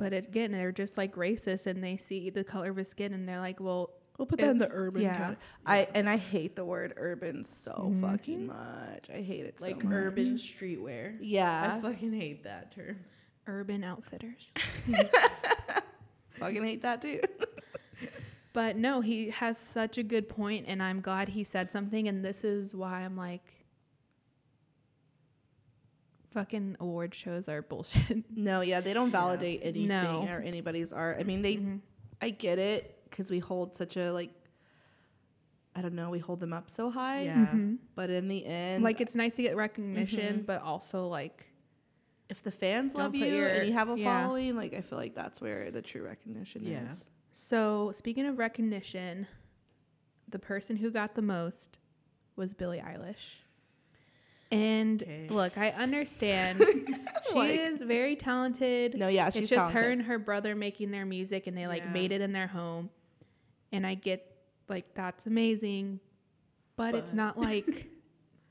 But it again, they're just like racist, and they see the color of his skin, and they're like, well, we'll put It- that in the urban. yeah. category. I and I hate the word urban so mm-hmm. fucking much. I hate it like so much. urban streetwear. Yeah, I fucking hate that term. urban outfitters. [LAUGHS] [LAUGHS] fucking hate that too. [LAUGHS] But no, he has such a good point, and I'm glad he said something. And this is why I'm like, fucking award shows are bullshit. [LAUGHS] No, yeah, they don't validate anything No. or anybody's art. I mean, they, mm-hmm. I get it because we hold such a like, I don't know, we hold them up so high. Yeah. Mm-hmm. But in the end, like it's nice to get recognition, mm-hmm. but also like, if the fans love you your- and you have a yeah. following, like I feel like that's where the true recognition Yeah. is. so speaking of recognition, the person who got the most was Billie Eilish. And Okay. look, I understand [LAUGHS] she Like- is very talented. No, yeah, she's it's just her and her brother making their music and they like Yeah. made it in their home and i get like that's amazing but, it's not like [LAUGHS]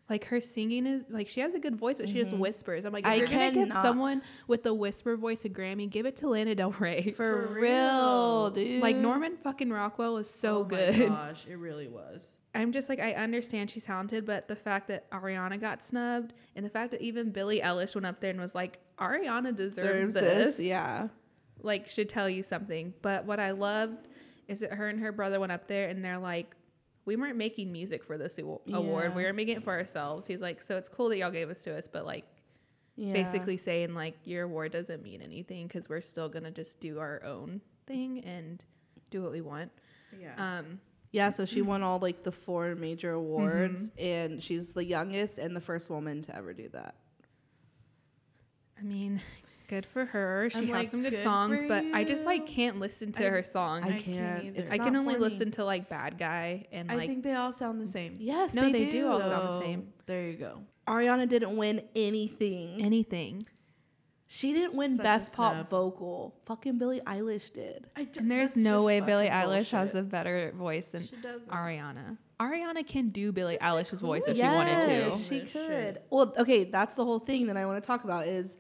Like her singing is like she has a good voice, but she just whispers. I'm like, Mm-hmm. I you're gonna give someone with a whisper voice a Grammy, give it to Lana Del Rey. [LAUGHS] For, For real, dude. like Norman fucking Rockwell was so oh good. my gosh, it really was. I'm just like I understand she's talented, but the fact that Ariana got snubbed and the fact that even Billie Eilish went up there and was like, Ariana deserves, Deserves this, Yeah. like should tell you something. But what I loved is that her and her brother went up there and they're like, we weren't making music for this award. Yeah. We were making it for ourselves. He's like, so it's cool that y'all gave us to us, but like Yeah. basically saying like your award doesn't mean anything because we're still gonna just do our own thing and do what we want. Yeah. Um, Yeah, so she won all like the four major awards, Mm-hmm. and she's the youngest and the first woman to ever do that. I mean, good for her. She I'm has like, some good good songs, for but I just like can't listen to I- her songs. I I I, can't can't. I can only for listen to like Bad Guy and like. I like think they all sound the same. Yes, No, they do all So, sound the same. There you go. Ariana didn't win anything. anything. She didn't win Such best pop vocal. Fucking Billie Eilish did. I d- And there's no way Billie fucking Eilish has a better voice than Ariana. Ariana can do Billie Just Eilish's who voice if is she wanted Yes, to. She could. Well, okay, that's the whole thing that I want to talk about is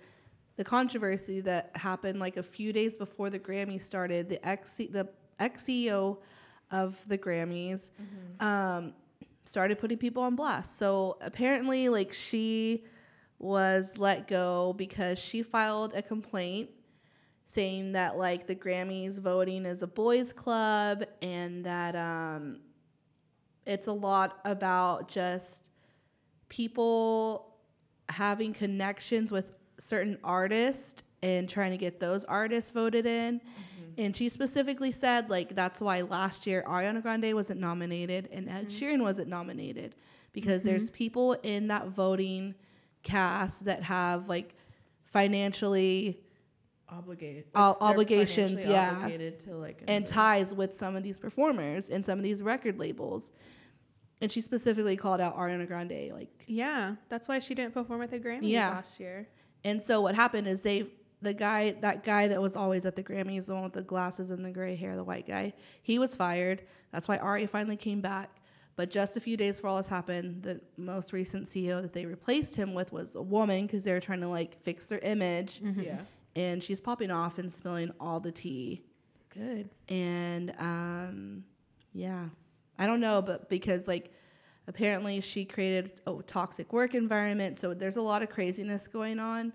the controversy that happened like a few days before the Grammys started. The ex the ex CEO of the Grammys um, started putting people on blast. So apparently, like she was let go because she filed a complaint saying that like the Grammys voting is a boys club and that um it's a lot about just people having connections with certain artists and trying to get those artists voted in. Mm-hmm. And she specifically said, like, that's why last year Ariana Grande wasn't nominated and Ed mm-hmm. Sheeran wasn't nominated because mm-hmm. there's people in that voting cast that have, like, financially obligated Ob- they're obligations, financially yeah. obligated to like and ties with some of these performers and some of these record labels. And she specifically called out Ariana Grande, like, Yeah, that's why she didn't perform at the Grammys Yeah. last year. And so what happened is they the guy that guy that was always at the Grammys, the one with the glasses and the gray hair, the white guy, he was fired. That's why Ari finally came back. But just a few days before all this happened, the most recent CEO that they replaced him with was a woman because they were trying to like fix their image. yeah And she's popping off and spilling all the tea. Good. And um, yeah, I don't know, but because like apparently she created a toxic work environment, so there's a lot of craziness going on.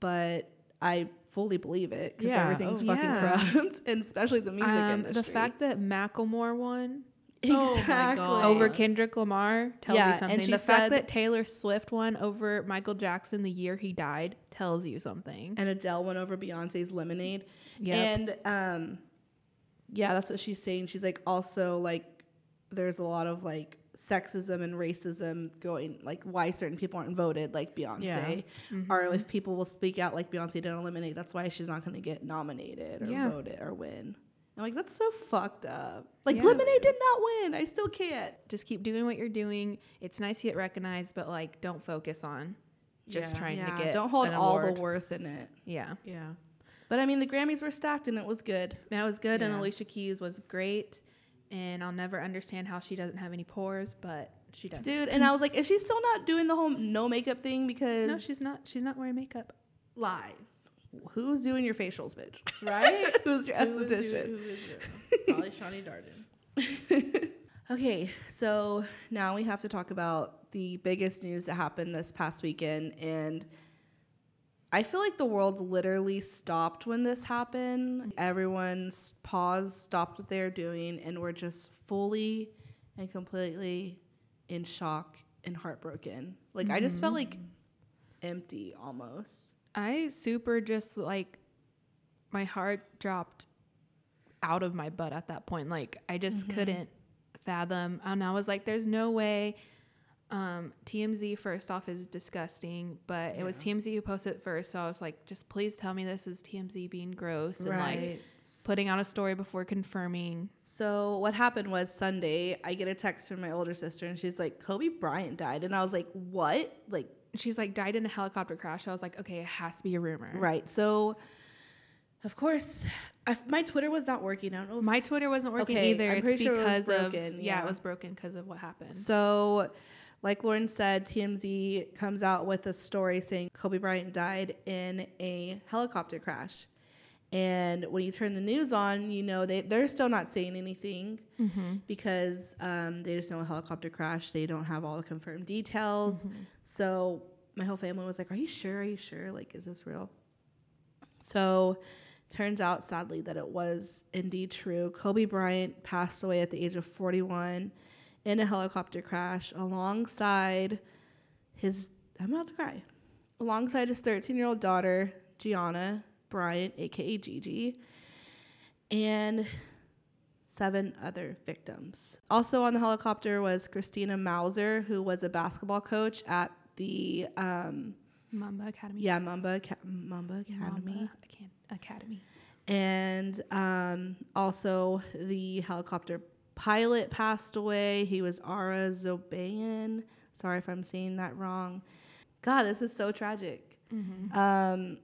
But I fully believe it because Yeah, everything's oh, fucking yeah. corrupt, [LAUGHS] and especially the music Um, industry. the fact that Macklemore won my exactly God. over Kendrick Lamar tells Yeah, you and something. she The said- fact that Taylor Swift won over Michael Jackson the year he died tells you something. and Adele went over Beyonce's Lemonade. Yeah. And um, yeah, that's what she's saying. She's like, also like, there's a lot of like sexism and racism going, like why certain people aren't voted, like Beyonce, or Mm-hmm. if people will speak out like Beyonce didn't eliminate, that's why she's not going to get nominated or Yeah. voted or win. I'm like, that's so fucked up. Like, Yeah. Lemonade did not win. I still can't. Just keep doing what you're doing. It's nice to get recognized, but like don't focus on just Yeah. trying yeah, to get don't hold an all award. the worth in it. Yeah. yeah But I mean, the Grammys were stacked and it was good. That was good, and Alicia Keys was great. And I'll never understand how she doesn't have any pores, but she does. Dude, and [LAUGHS] I was like, is she still not doing the whole no makeup thing? Because No, she's not. She's not wearing makeup. lies who's doing your facials, bitch? [LAUGHS] right [LAUGHS] who's your Who esthetician? Who is it? [LAUGHS] probably Shani Darden Okay, so now we have to talk about the biggest news that happened this past weekend. And I feel like the world literally stopped when this happened. Everyone s- paused, stopped what they were doing, and were just fully and completely in shock and heartbroken. Like, I just felt mm-hmm. like empty almost. I super just like my heart dropped out of my butt at that point. Like I just couldn't fathom. And I was like, there's no way. Um, TMZ first off is disgusting, but it was TMZ who posted it first. So I was like, just please tell me this is TMZ being gross and like putting out a story before confirming. So what happened was Sunday, I get a text from my older sister, and she's like, "Kobe Bryant died," and I was like, "What?" Like, She's like died in a helicopter crash. I was like, okay, it has to be a rumor. right? So, of course, I, my Twitter was not working. I don't know. If, My Twitter wasn't working Okay, either. I'm it's pretty sure it was because of broken, yeah, yeah. it was broken because of what happened. so Like Lauren said, TMZ comes out with a story saying Kobe Bryant died in a helicopter crash. And when you turn the news on, you know they they're still not saying anything because um, they just know a helicopter crash. They don't have all the confirmed details. So my whole family was like, "Are you sure? Are you sure? Like, is this real?" So turns out sadly that it was indeed true. Kobe Bryant passed away at the age of 41 in a helicopter crash alongside his I'm about to cry. Alongside his 13-year-old daughter, Gianna Bryant, aka Gigi, and seven other victims. Also on the helicopter was Christina Mauser, who was a basketball coach at the um, Mamba Academy. yeah Mamba Aca- Mamba Academy Mamba Academy. and um, also the helicopter pilot passed away. He was Ara Zobayan. Sorry if I'm saying that wrong. God, this is so tragic. Um,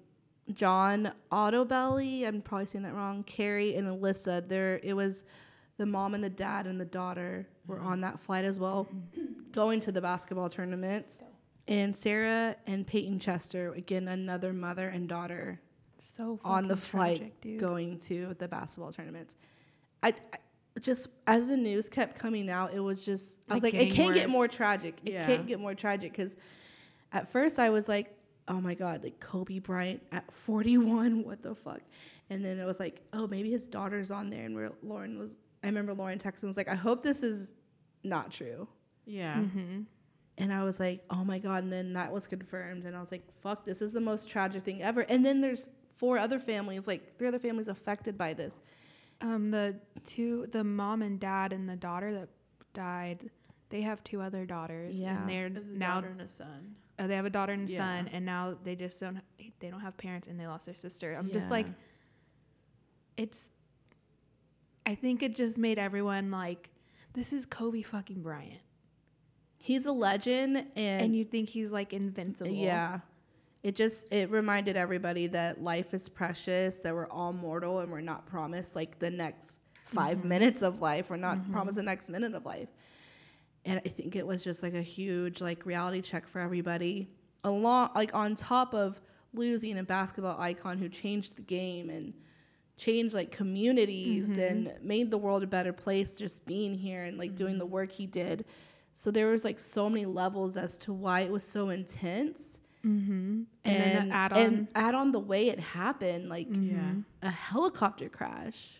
John Altobelli. I'm probably saying that wrong. Keri and Alyssa. There, it was the mom and the dad and the daughter were on that flight as well, going to the basketball tournaments. And Sarah and Peyton Chester, again, another mother and daughter So on the flight tragic, going to the basketball tournaments. I, I just as the news kept coming out, it was just I was Like like, it can't get more tragic. It Yeah. can't get more tragic because at first I was like, oh my god, like Kobe Bryant at 41, [LAUGHS] what the fuck? And then it was like, oh maybe his daughter's on there, and where Lauren was. I remember Lauren texting was like, I hope this is not true. Yeah. Mm-hmm. And I was like, oh my God. And then that was confirmed. And I was like, fuck, this is the most tragic thing ever. And then there's four other families, like three other families affected by this. Um, the two, the mom and dad and the daughter that died, they have two other daughters. Yeah. And they're As a now daughter and a son. Uh, they have a daughter and a Yeah. son, and now they just don't. They don't have parents, and they lost their sister. I'm just like, it's. I think it just made everyone like, this is Kobe fucking Bryant, He's a legend. And, and you think he's like invincible. yeah, it just, it reminded everybody that life is precious, that we're all mortal and we're not promised like the next 5 minutes of life. We're not promised the next minute of life. And I think it was just like a huge like reality check for everybody. Along like on top of losing a basketball icon who changed the game and changed like communities and made the world a better place just being here and like doing the work he did. So there was like so many levels as to why it was so intense. Mm-hmm. And, And, add on. and add on the way it happened, like Yeah. a helicopter crash.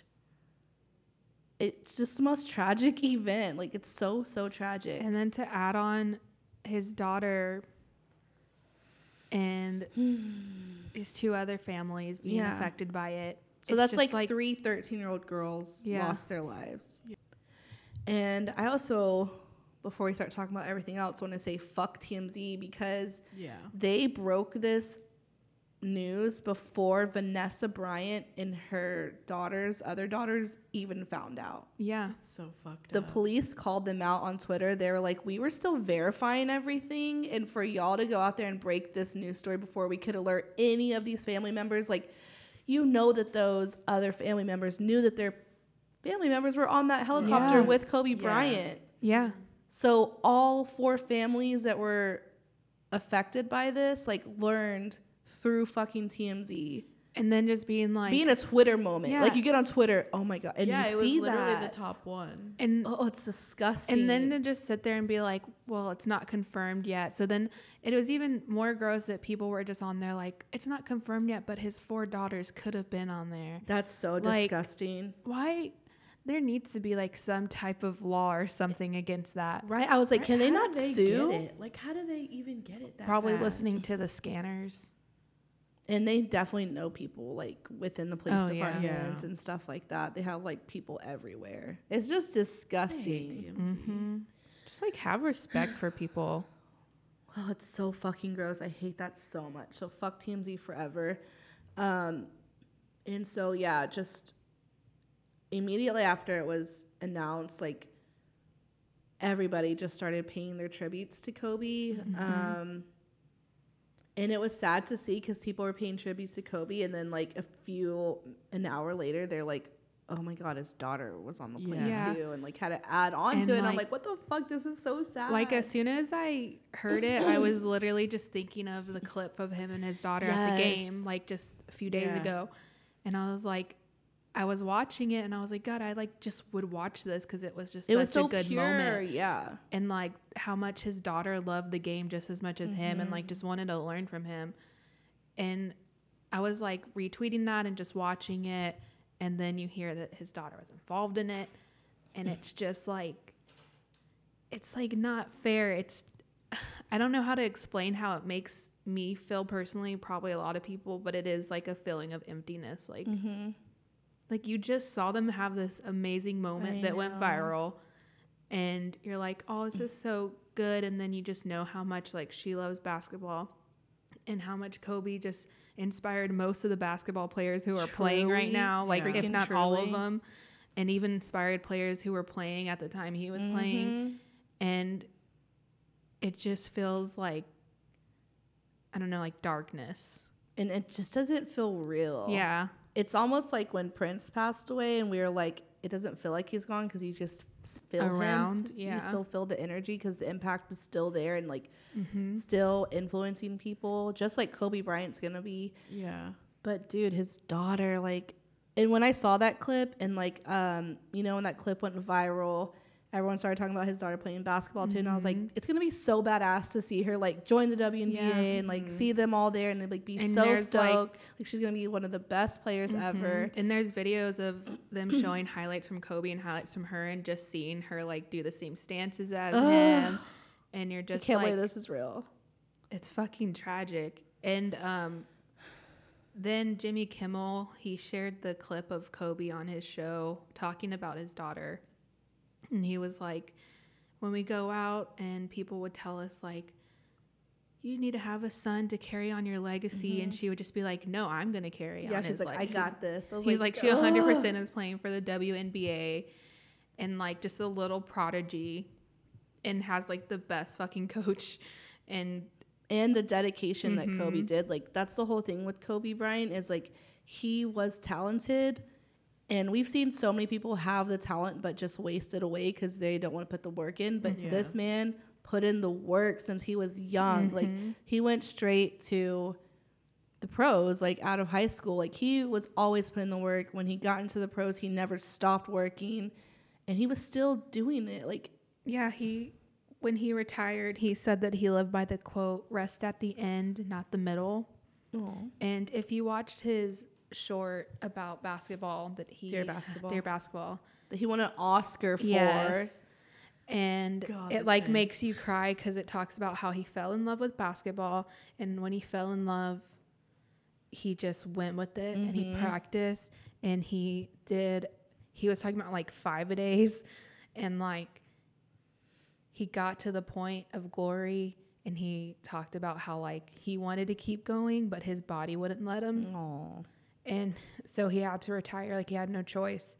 It's just the most tragic [LAUGHS] event. Like it's so so tragic. And then to add on his daughter and [SIGHS] his two other families being Yeah. affected by it. So It's that's just like, three 13 year old girls Yeah. lost their lives. And I also, before we start talking about everything else, want to say fuck TMZ because Yeah. they broke this news before Vanessa Bryant and her daughters, other daughters, even found out. Yeah. It's so fucked The up. police called them out on Twitter. They were like, "We were still verifying everything, and for y'all to go out there and break this news story before we could alert any of these family members, like, you know that those other family members knew that their family members were on that helicopter Yeah. with Kobe Yeah. Bryant. Yeah. So all four families that were affected by this, like, learned through fucking TMZ, And then just being like, being a Twitter moment. Yeah. Like you get on Twitter, oh my god, and yeah, you it was see literally that. the top one. and Oh, it's disgusting. and then to just sit there and be like, well, it's not confirmed yet. So then it was even more gross that people were just on there like, it's not confirmed yet, but his four daughters could have been on there. That's so Like- disgusting. Why? There needs to be like some type of law or something against that. Right? I was like, can they How not do they sue? Get it? Like, how do they even get it that Probably fast? listening to the scanners. And they definitely know people like within the police Oh, departments Yeah. and stuff like that. They have like people everywhere. It's just disgusting. Mm-hmm. Just like have respect for people. [SIGHS] Oh, it's so fucking gross. I hate that so much. So fuck TMZ forever. Um, and so yeah, just immediately after it was announced, like everybody just started paying their tributes to Kobe. Um, and it was sad to see because people were paying tributes to Kobe, and then like a few an hour later, they're like, oh my god, his daughter was on the plane Yeah. too, and like had to add on And, to it. and I'm like- like, what the fuck? This is so sad. Like as soon as I heard it, I was [LAUGHS] literally just thinking of the clip of him and his daughter at the game, like just a few days Yeah. ago, and I was like, I was watching it, and I was like, God, I like just would watch this because it was just it such was so a good pure. moment, Yeah. and like how much his daughter loved the game just as much as him, and Mm-hmm. like just wanted to learn from him, and I was like retweeting that and just watching it, and then you hear that his daughter was involved in it, and it's just like it's like not fair. It's [SIGHS] I don't know how to explain how it makes me feel personally, probably a lot of people, but it is like a feeling of emptiness. Like Mm-hmm. Like you just saw them have this amazing moment I that went viral and you're like, "Oh, this is so good." And then you just know how much like she loves basketball and how much Kobe just inspired most of the basketball players who are playing right now, like if not all of them, and even inspired players who were playing at the time he was playing Mm-hmm. and it just feels like I don't know, like darkness. And it just doesn't feel real. Yeah. It's almost like when Prince passed away, and we were like, it doesn't feel like he's gone because you just feel Around, him. yeah. You still feel the energy because the impact is still there and like Mm-hmm. still influencing people, just like Kobe Bryant's gonna be. Yeah. But dude, his daughter, like, and when I saw that clip, and like, um, you know, when that clip went viral, everyone started talking about his daughter playing basketball too, and I was like, it's gonna be so badass to see her like join the WNBA Mm-hmm. Yeah. and like see them all there and like be And so there's, like- stoked. Like, she's gonna be one of the best players ever. And there's videos of them [CLEARS THROAT] showing highlights from Kobe and highlights from her and just seeing her like do the same stances as him. And you're I just can't like believe this is real. it's fucking tragic. And um then Jimmy Kimmel, he shared the clip of Kobe on his show talking about his daughter. And he was like, when we go out and people would tell us like you need to have a son to carry on your legacy and she would just be like no i'm going to carry on Mm-hmm. Yeah, she's his like, I got this. I was He's like, she 100% is playing for the WNBA and like just a little prodigy and has like the best fucking coach. And and the dedication that Mm-hmm. Kobe did. Like that's the whole thing with Kobe Bryant is like he was talented and we've seen so many people have the talent but just waste it away cuz they don't want to put the work in, but Yeah. this man put in the work since he was young. Like Mm-hmm. he went straight to the pros like out of high school. Like he was always putting the work. When he got into the pros, he never stopped working and he was still doing it. Like yeah, he, when he retired, he said that he lived by the quote, rest at the end, not the middle. oh, And if you watched his short about basketball that he, Dear Basketball. Dear Basketball, That he won an Oscar for Yes. And God, it like man. makes you cry because it talks about how he fell in love with basketball. And when he fell in love, he just went with it and he mm-hmm. practiced and he did, he was talking about like five a days and like he got to the point of glory and he talked about how like he wanted to keep going, but his body wouldn't let him. Oh. And so he had to retire, like he had no choice.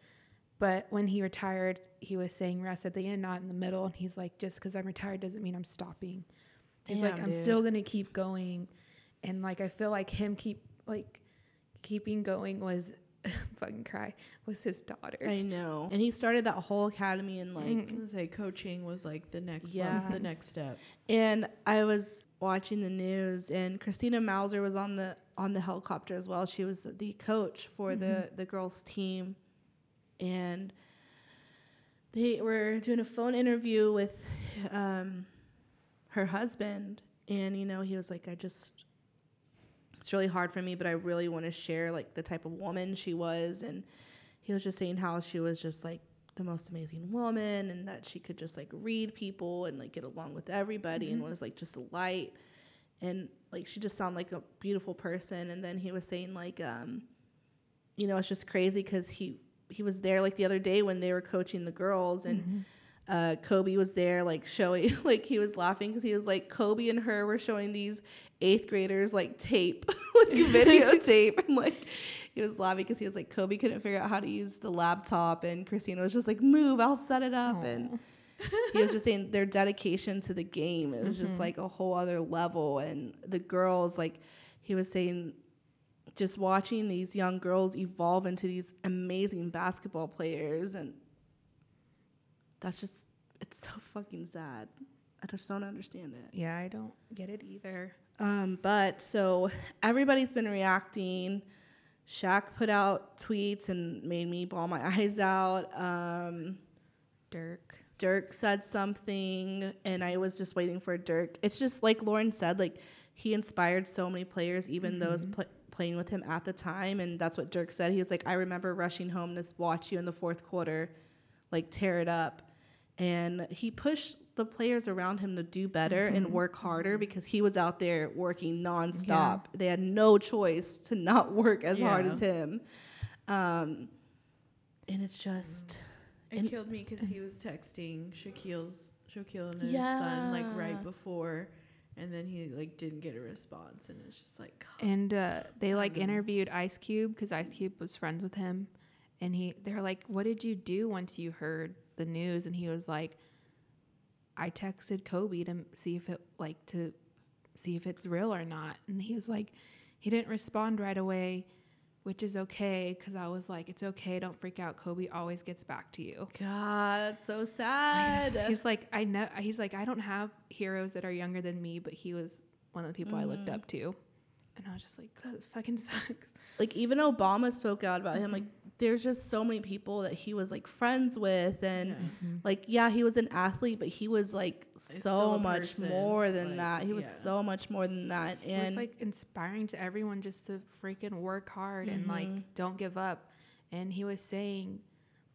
But when he retired, he was saying rest at the end, not in the middle. And he's like, just because I'm retired doesn't mean I'm stopping. He's like, I'm dude. still gonna keep going. And like I feel like him keep like keeping going was [LAUGHS] fucking cry was his daughter. I know. And he started that whole academy and like I was gonna say coaching was like the next Yeah. yeah. the next step. and I was watching the news and Christina Mauser was on the on the helicopter as well. She was the coach for the the girls team. And they were doing a phone interview with um her husband. And you know he was like I just it's really hard for me but I really want to share like the type of woman she was. And he was just saying how she was just like the most amazing woman and that she could just like read people and like get along with everybody and was like just a light and like she just sounded like a beautiful person. And then he was saying like um you know it's just crazy because he he was there like the other day when they were coaching the girls and uh, Kobe was there, like showing, [LAUGHS] like he was laughing because he was like Kobe and her were showing these eighth graders like tape, [LAUGHS] like [LAUGHS] videotape, and like he was laughing because he was like Kobe couldn't figure out how to use the laptop, and Christina was just like, "Move, I'll set it up," and he was just saying their dedication to the game. It was just like a whole other level, and the girls, like he was saying, just watching these young girls evolve into these amazing basketball players and that's just it's so fucking sad. I just don't understand it. Yeah, I don't get it either. Um, but so everybody's been reacting. Shaq put out tweets and made me bawl my [LAUGHS] eyes out. Um, Dirk. Dirk said something, and I was just waiting for Dirk. It's just like Lauren said, like he inspired so many players, even those mm-hmm. pl- playing with him at the time, and that's what Dirk said. He was like, "I remember rushing home to watch you in the fourth quarter, like tear it up," and he pushed the players around him to do better and mm-hmm. work harder mm-hmm. because he was out there working nonstop. They had no choice to not work as hard as him, um, and it's just. It And- killed me because he was texting Shaquille's Shaquille and his son like right before, and then he like didn't get a response, and it's just like God. And uh, they like interviewed Ice Cube because Ice Cube was friends with him, and he they're like, "What did you do once you heard the news?" And he was like, "I texted Kobe to see if it like to see if it's real or not." And he was like, he didn't respond right away, which is okay because I was like, "It's okay, don't freak out. Kobe always gets back to you." God, that's so [LAUGHS] sad. He's like, I know. He's like, I don't have heroes that are younger than me, but he was one of the people I looked Mm. up to, and I was just like, God, fucking sucks. like even Obama spoke out about him. Like there's just so many people that he was like friends with, and Yeah. like yeah, he was an athlete, but he was like so much person, more than like, that. He was yeah. so much more than that, it was and like inspiring to everyone just to freaking work hard and Mm-hmm. like don't give up. And he was saying,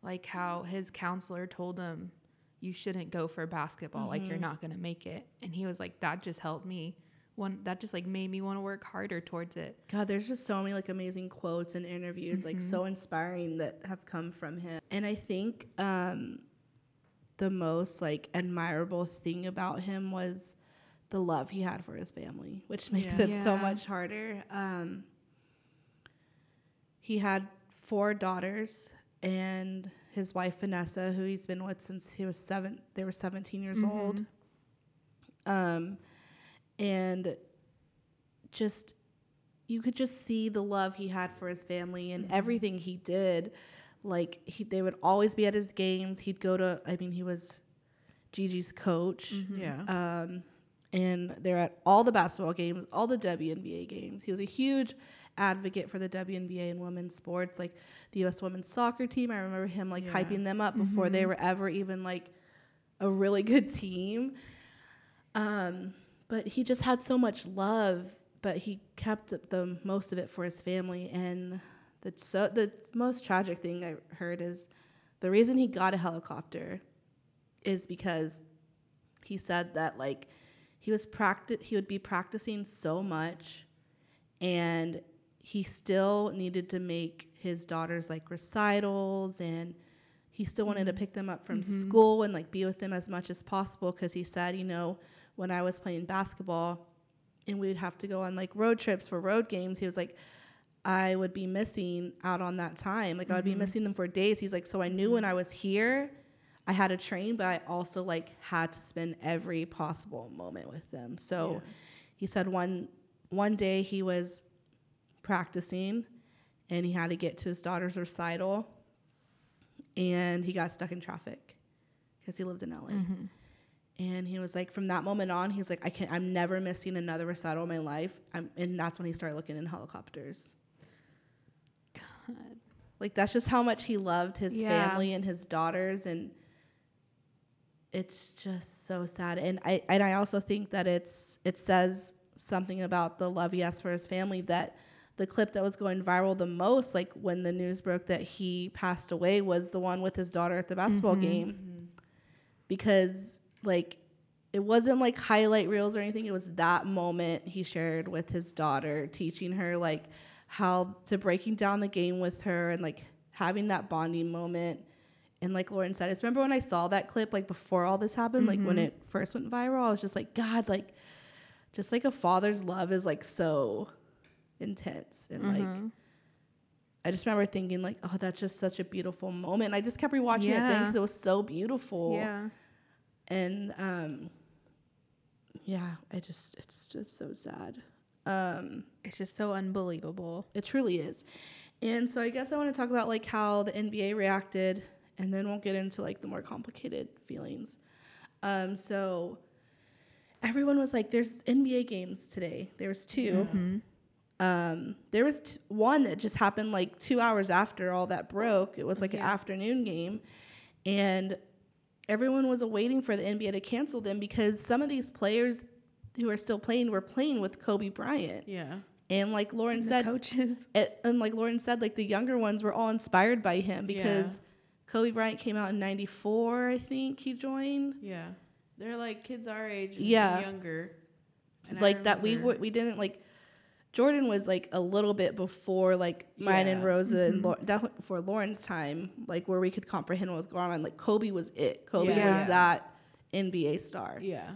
like how his counselor told him, you shouldn't go for basketball. Like Mm-hmm. you're not gonna make it. And he was like, that just helped me. One that just like made me want to work harder towards it. God, there's just so many like amazing quotes and interviews, like so inspiring that have come from him. And I think um, the most like admirable thing about him was the love he had for his family, which makes Yeah. it so much harder. Um, he had four daughters and his wife Vanessa, who he's been with since he was seven. They were 17 years old. Um, and just you could just see the love he had for his family and everything he did. Like he, they would always be at his games. He'd go to. I mean, he was Gigi's coach, yeah. um, and they're at all the basketball games, all the WNBA games. He was a huge advocate for the WNBA and women's sports, like the U.S. women's soccer team. I remember him like Yeah. hyping them up before they were ever even like a really [LAUGHS] good team. Um, but he just had so much love, but he kept the most of it for his family. And the so the most tragic thing I heard is the reason he got a helicopter is because he said that like he was practi- he would be practicing so much and he still needed to make his daughters like recitals and he still wanted to mm-hmm. pick them up from mm-hmm. school and like be with them as much as possible because he said you know when i was playing basketball and we'd have to go on like road trips for road games he was like i would be missing out on that time. Like i would be mm-hmm. missing them for days. He's like so i knew when i was here i had to train but i also like had to spend every possible moment with them. So he said one one day he was practicing and he had to get to his daughter's recital and he got stuck in traffic because he lived in LA. Mm-hmm. And he was like, from that moment on, he's like, I can't, I'm never missing another recital in my life. I'm, and that's when he started looking in helicopters. God. Like, that's just how much he loved his Yeah. family and his daughters. And it's just so sad. And I, and I also think that it's, it says something about the love he has for his family that the clip that was going viral the most, like when the news broke that he passed away, was the one with his daughter at the basketball mm-hmm. game. Because, like, it wasn't like highlight reels or anything. It was that moment he shared with his daughter, teaching her, like, how to breaking down the game with her and, like, having that bonding moment. And, like Lauren said, I remember when I saw that clip, like, before all this happened, like, when mm-hmm. it first went viral, I was just like, God, like, just like a father's love is, like, so intense and like mm-hmm. I just remember thinking like, oh, that's just such a beautiful moment. And I just kept rewatching it then because it was so beautiful. Yeah. And um, yeah, I just it's just so sad. Um, It's just so unbelievable. It truly is. And so I guess I want to talk about like how the NBA reacted and then we'll get into like the more complicated feelings. Um, so everyone was like, there's NBA games today. There was 2 Um, there was t- one that just happened like two hours after all that broke. It was like an afternoon game. And everyone was waiting for the NBA to cancel them because some of these players who are still playing were playing with Kobe Bryant. Yeah. And like Lauren said, coaches. and like Lauren said, like the younger ones were all inspired by him because Kobe Bryant came out in '94, I think he joined. Yeah. They're like kids our age and Yeah. younger. And like that, we remember- we didn't like. Jordan was like a little bit before like mine and Yeah. Rosa and Lau- definitely before Lauren's time, like where we could comprehend what was going on. Like Kobe was it. Kobe Yeah. was that NBA star. Yeah.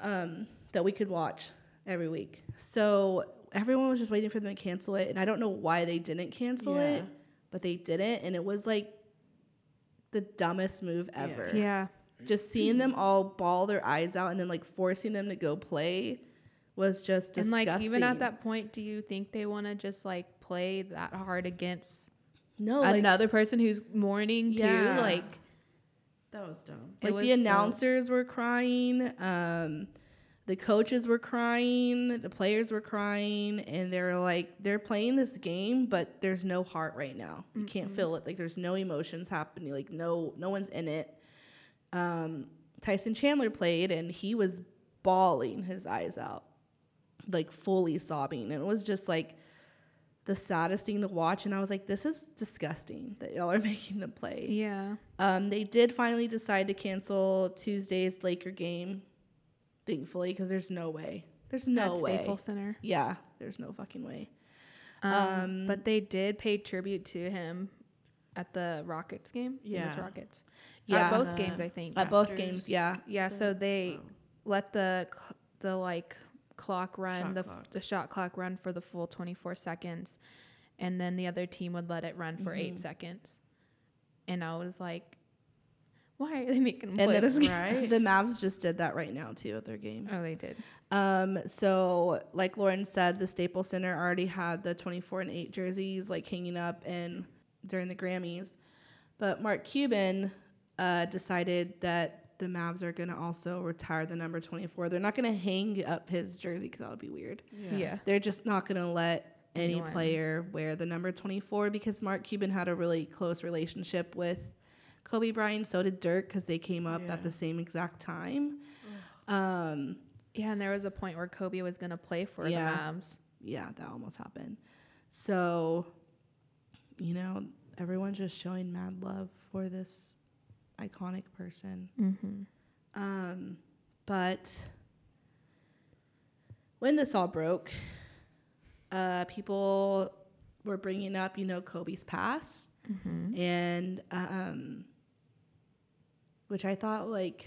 um, that we could watch every week. So everyone was just waiting for them to cancel it, and I don't know why they didn't cancel Yeah. it, but they didn't, and it was like the dumbest move ever. Yeah. Just seeing them all bawl their eyes out and then like forcing them to go play was just And like even at that point, do you think they want to just like play that hard against no, like, another person who's mourning Yeah. too? Like That was dumb. like was the so- announcers were crying um the coaches were crying the players were crying and they're like they're playing this game but there's no heart right now. You can't feel it. Like there's no emotions happening. Like no no one's in it. Um tyson chandler played and he was bawling his eyes out like fully sobbing and it was just like the saddest thing to watch and i was like this is disgusting that y'all are [LAUGHS] making them play yeah. um, they did finally decide to cancel Tuesday's Laker game, thankfully, because there's no way. There's no at way. Staples Center. Yeah, there's no fucking way. Um, but they did pay tribute to him at the Rockets game. Yeah. Rockets. Yeah. At both games, I think. At both games, yeah. Yeah, so they let the the like clock run Shot the clock. the shot clock run for the full 24 seconds and then the other team would let it run for 8 seconds. And I was like why are they making them And play the, this game? Right? [LAUGHS] the Mavs just did that right now too at their game. Oh, they did. Um, so like Lauren said, the Staples Center already had the 24 and 8 jerseys like hanging up and during the Grammys. But Mark Cuban uh, decided that the Mavs are going to also retire the number 24. They're not going to hang up his jersey because that would be weird. Yeah. They're just not going to let any Anyone. player wear the number 24 because Mark Cuban had a really close relationship with Kobe Bryant. So did Dirk because they came up Yeah. at the same exact time. Um, Yeah, and there was a point where Kobe was going to play for Yeah. the Mavs. yeah, that almost happened. So, you know, everyone's just showing mad love for this iconic person. Mm-hmm. Um, but when this all broke, uh, people were bringing up, you know, Kobe's past, and um, which I thought like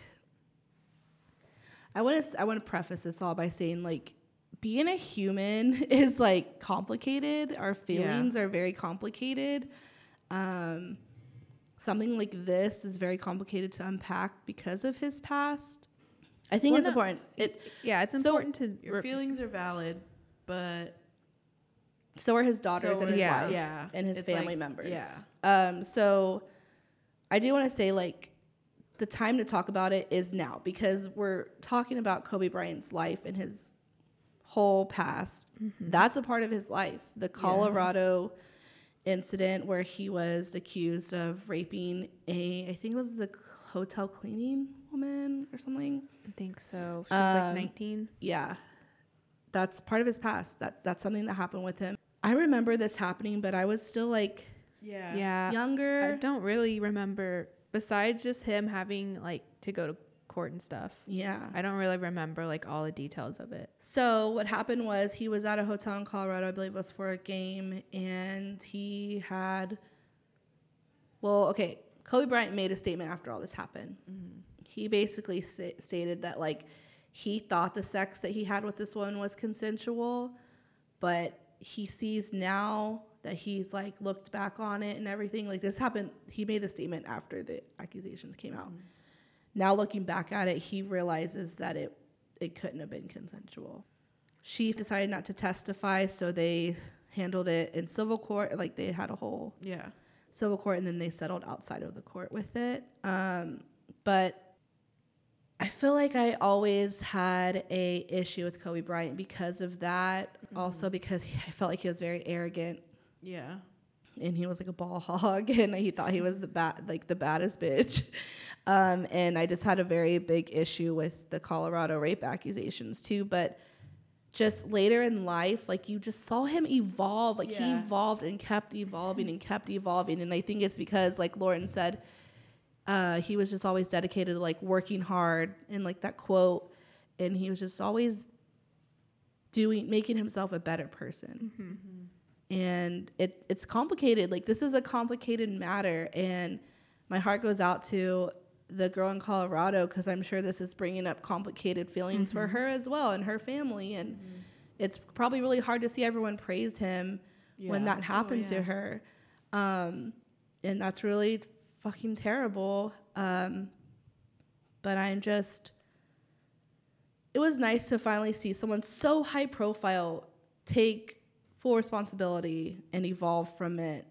I want to I want to preface this all by saying like being a human [LAUGHS] is like complicated. Our feelings are very complicated. Um, something like this is very complicated to unpack because of his past. I think Well, it's no, important. It Yeah, it's So, important to Your re- feelings are valid, but so are his daughters So and his are- wives yeah. and his It's family like- members. yeah. Um, so I do want to say like the time to talk about it is now because we're talking about Kobe Bryant's life and his whole past. Mm-hmm. That's a part of his life. The Colorado incident where he was accused of raping a I think it was the hotel cleaning woman or something. I think so. She was like Um, 19. yeah that's part of his past that that's something that happened with him i remember this happening but i was still like yeah. Yeah. Younger. I don't really remember besides just him having like to go to court and stuff. yeah. I don't really remember like all the details of it. so what happened was he was at a hotel in colorado i believe it was for a game and he had well okay kobe bryant made a statement after all this happened. Mm-hmm. He basically sa- stated that like he thought the sex that he had with this woman was consensual but he sees now that he's like looked back on it and everything. Like this happened he made the statement after the accusations came out mm-hmm. Now looking back at it he realizes that it it couldn't have been consensual she decided not to testify, so they handled it in civil court. Like they had a whole Yeah. civil court, and then they settled outside of the court with it. Um, but I feel like I always had a issue with Kobe Bryant because of that. Also because he, I felt like he was very arrogant Yeah. And he was like a ball hog [LAUGHS] and he thought he was the bad like the baddest bitch. [LAUGHS] Um, and i just had a very big issue with the colorado rape accusations too but just later in life like you just saw him evolve like he evolved and kept evolving and kept evolving and i think it's because like lauren said uh, he was just always dedicated to like working hard and like that quote and he was just always doing making himself a better person and it it's complicated. Like this is a complicated matter, and my heart goes out to the girl in Colorado because I'm sure this is bringing up complicated feelings for her as well and her family, and it's probably really hard to see everyone praise him when Yeah. that Oh, happened yeah. to her, um, and that's really fucking terrible. Um, but I'm just. It was nice to finally see someone so high profile take full responsibility and evolve from it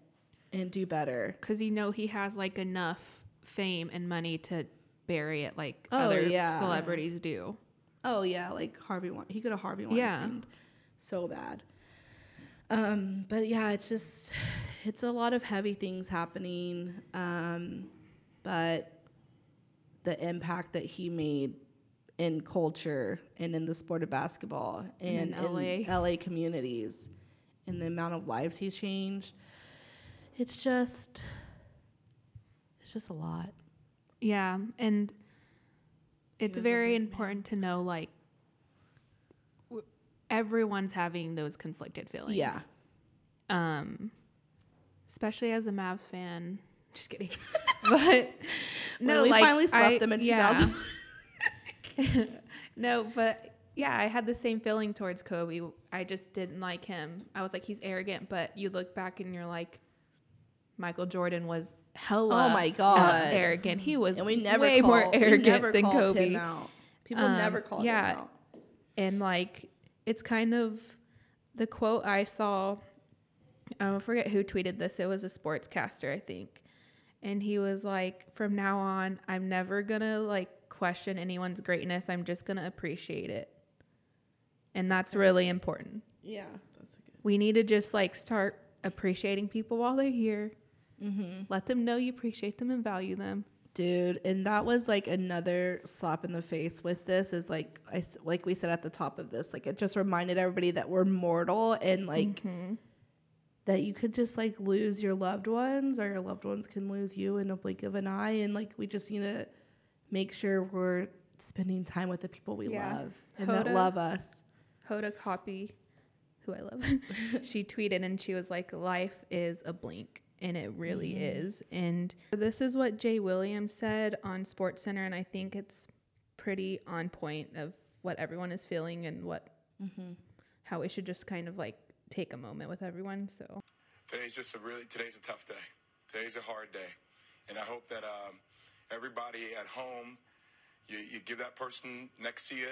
and do better. because you know he has like enough fame and money to bury it like Oh, other yeah. celebrities do. Oh yeah, like Harvey. Wein- He could have Harvey Yeah. Weinstein so bad. Um, but yeah, it's just it's a lot of heavy things happening. Um, but the impact that he made in culture and in the sport of basketball and, in LA. LA communities and the amount of lives he's changed, it's just it's just a lot. Yeah, and it's very big man. important to know like w- everyone's having those conflicted feelings. Yeah. Um, especially as a Mavs fan. [LAUGHS] Just kidding. [LAUGHS] but no, we like finally swept I- them in yeah. 2000. [LAUGHS] no, but yeah, I had the same feeling towards Kobe. I just didn't like him. I was like, he's arrogant, but you look back and you're like, Michael Jordan was hella Oh my uh, God. arrogant. He was and we never way call, more we arrogant never than called Kobe. him out. People Um, never called yeah. him out. and like it's kind of the quote I saw. I forget who tweeted this. It was a sportscaster, I think, and he was like, "From now on, I'm never gonna like question anyone's greatness. I'm just gonna appreciate it." And that's really important. Yeah. That's a good. We need to just like start appreciating people while they're here. Mm-hmm. Let them know you appreciate them and value them. Dude, and that was like another slap in the face with this is like I like we said at the top of this, like it just reminded everybody that we're mortal and like mm-hmm. that you could just like lose your loved ones or your loved ones can lose you in a blink of an eye and like we just need to make sure we're spending time with the people we Yeah. love and that love us. Hoda Kotb, who I love, [LAUGHS] she tweeted and she was like, Life is a blink. And it really is. And this is what Jay Williams said on Sports Center. And I think it's pretty on point of what everyone is feeling and what how we should just kind of like take a moment with everyone. So Today's just a really today's a tough day. Today's a hard day, and I hope that um, everybody at home, you, you give that person next to you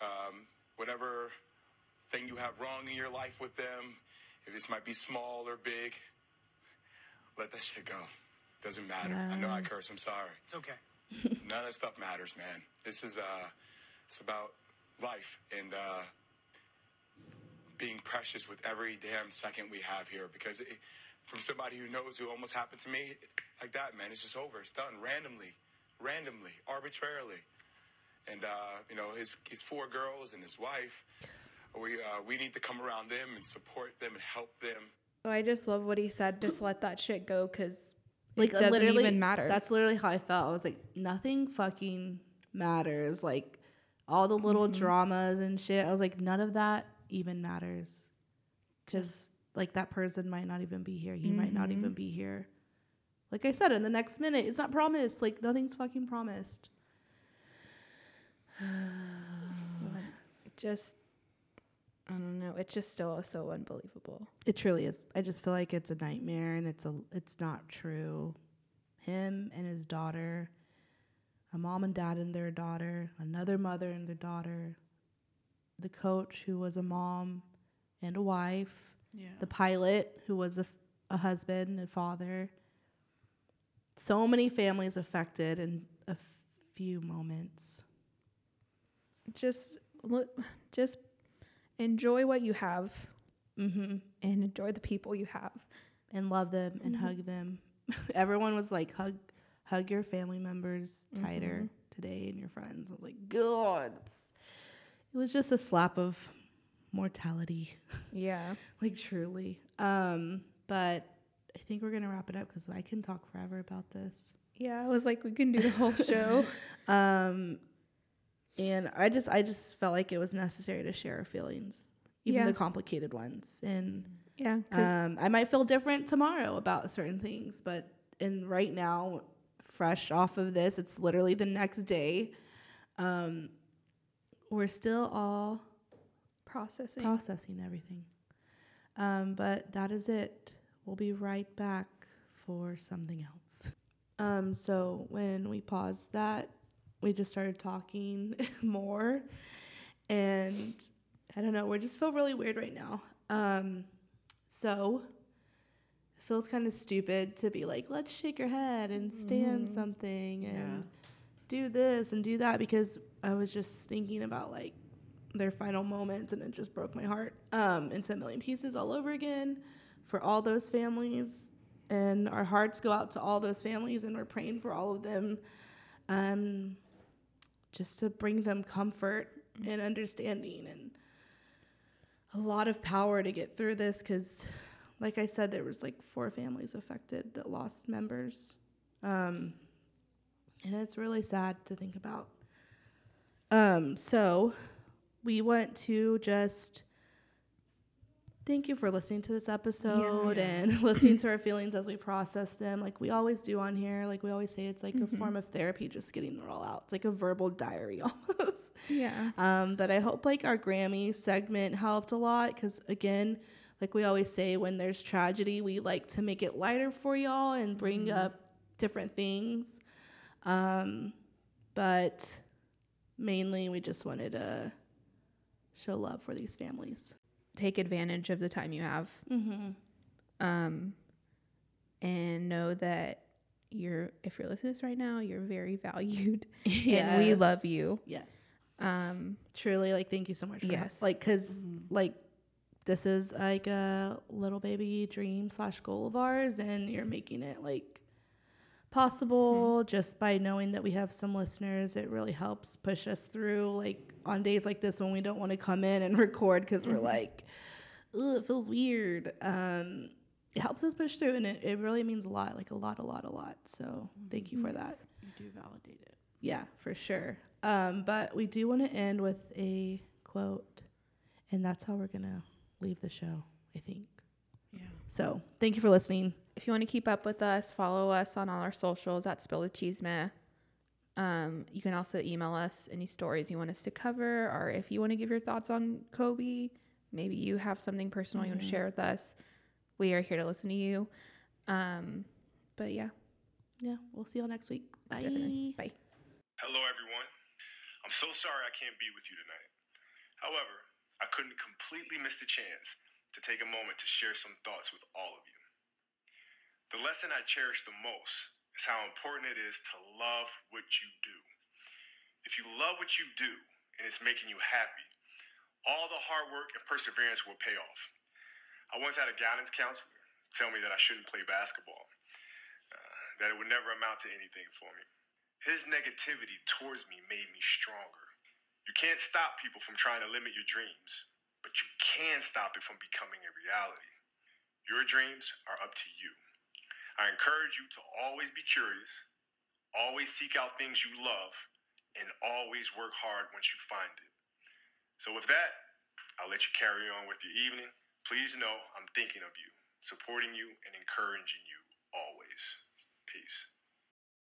um, whatever thing you have wrong in your life with them. If this might be small or big, let that shit go. Doesn't matter. I know I curse. I'm sorry. It's okay. [LAUGHS] None of that stuff matters, man. This is uh, it's about life and uh, being precious with every damn second we have here. Because it, from somebody who knows who almost happened to me, like that, man, it's just over. It's done randomly, randomly, arbitrarily. And uh, you know, his his four girls and his wife. We uh, we need to come around them and support them and help them. So I just love what he said. Just let that shit go because Like it doesn't literally even matter. That's literally how I felt. I was like, nothing fucking matters. Like all the little Mm-hmm. dramas and shit. I was like, none of that even matters. Cause like that person might not even be here. He might not Mm-hmm. even be here. Like I said, in the next minute, it's not promised. Like nothing's fucking promised. [SIGHS] just I don't know. It's just still so unbelievable. It truly is. I just feel like it's a nightmare and it's a it's not true. Him and his daughter, a mom and dad and their daughter, another mother and their daughter. the coach who was a mom and a wife, Yeah. the pilot who was a, a husband and father. So many families affected in a few moments. Just look, just enjoy what you have Mm-hmm. and enjoy the people you have. And love them and hug them. [LAUGHS] Everyone was like, hug, hug your family members tighter today and your friends. I was like, God, it was just a slap of mortality. [LAUGHS] Yeah. like truly um but i think we're gonna wrap it up because i can talk forever about this Yeah. I was like, we can do the whole show. [LAUGHS] um and i just i just felt like it was necessary to share our feelings even Yeah. the complicated ones and yeah, um i might feel different tomorrow about certain things but and right now fresh off of this it's literally the next day um we're still all processing. processing everything. Um, but that is it. We'll be right back for something else. Um, so when we paused that, we just started talking [LAUGHS] more, and I don't know. We just feel really weird right now. Um, so it feels kind of stupid to be like, let's shake your head and stand something and do this and do that because I was just thinking about like their final moments and it just broke my heart. Um, into a million pieces all over again for all those families. And our hearts go out to all those families and we're praying for all of them. Um, just to bring them comfort and understanding and a lot of power to get through this because like i said there was like four families affected that lost members. Um, and it's really sad to think about. Um, so we want to just thank you for listening to this episode and [LAUGHS] listening to our feelings as we process them like we always do on here like we always say it's like a form of therapy just getting it all out it's like a verbal diary [LAUGHS] almost yeah. um, but I hope like our Grammy segment helped a lot because again, like we always say, when there's tragedy, we like to make it lighter for y'all and bring up different things. Um, but mainly, we just wanted to show love for these families. Take advantage of the time you have. Mm-hmm. Um, and know that you're, if you're listening to this right now, you're very valued [LAUGHS] and we love you. Yes. Um, Truly, like, thank you so much. For Yes. Like, because like this is like a little baby dream slash goal of ours, and you're making it like possible just by knowing that we have some listeners. It really helps push us through, like on days like this when we don't want to come in and [LAUGHS] record because we're like, Ugh, it feels weird. Um, it helps us push through, and it, it really means a lot, like a lot, a lot, a lot. So thank you for that. You do validate it. Yeah, for sure. Um, but we do want to end with a quote, and that's how we're gonna leave the show. I think. Yeah. So thank you for listening. If you want to keep up with us, follow us on all our socials at Spill the Cheese Meh. Um, you can also email us any stories you want us to cover, or if you want to give your thoughts on Kobe, maybe you have something personal you want to share with us. We are here to listen to you. Um, but yeah, Yeah, we'll see y'all next week. Bye. definitely. Bye. Hello, everyone. I'm so sorry I can't be with you tonight. However, I couldn't completely miss the chance to take a moment to share some thoughts with all of you. The lesson I cherish the most is how important it is to love what you do. If you love what you do and it's making you happy, all the hard work and perseverance will pay off. I once had a guidance counselor tell me that I shouldn't play basketball, uh, that it would never amount to anything for me. His negativity towards me made me stronger. You can't stop people from trying to limit your dreams, but you can stop it from becoming a reality. Your dreams are up to you. I encourage you to always be curious, always seek out things you love, and always work hard once you find it. So, with that, I'll let you carry on with your evening. Please know I'm thinking of you, supporting you, and encouraging you always. Peace.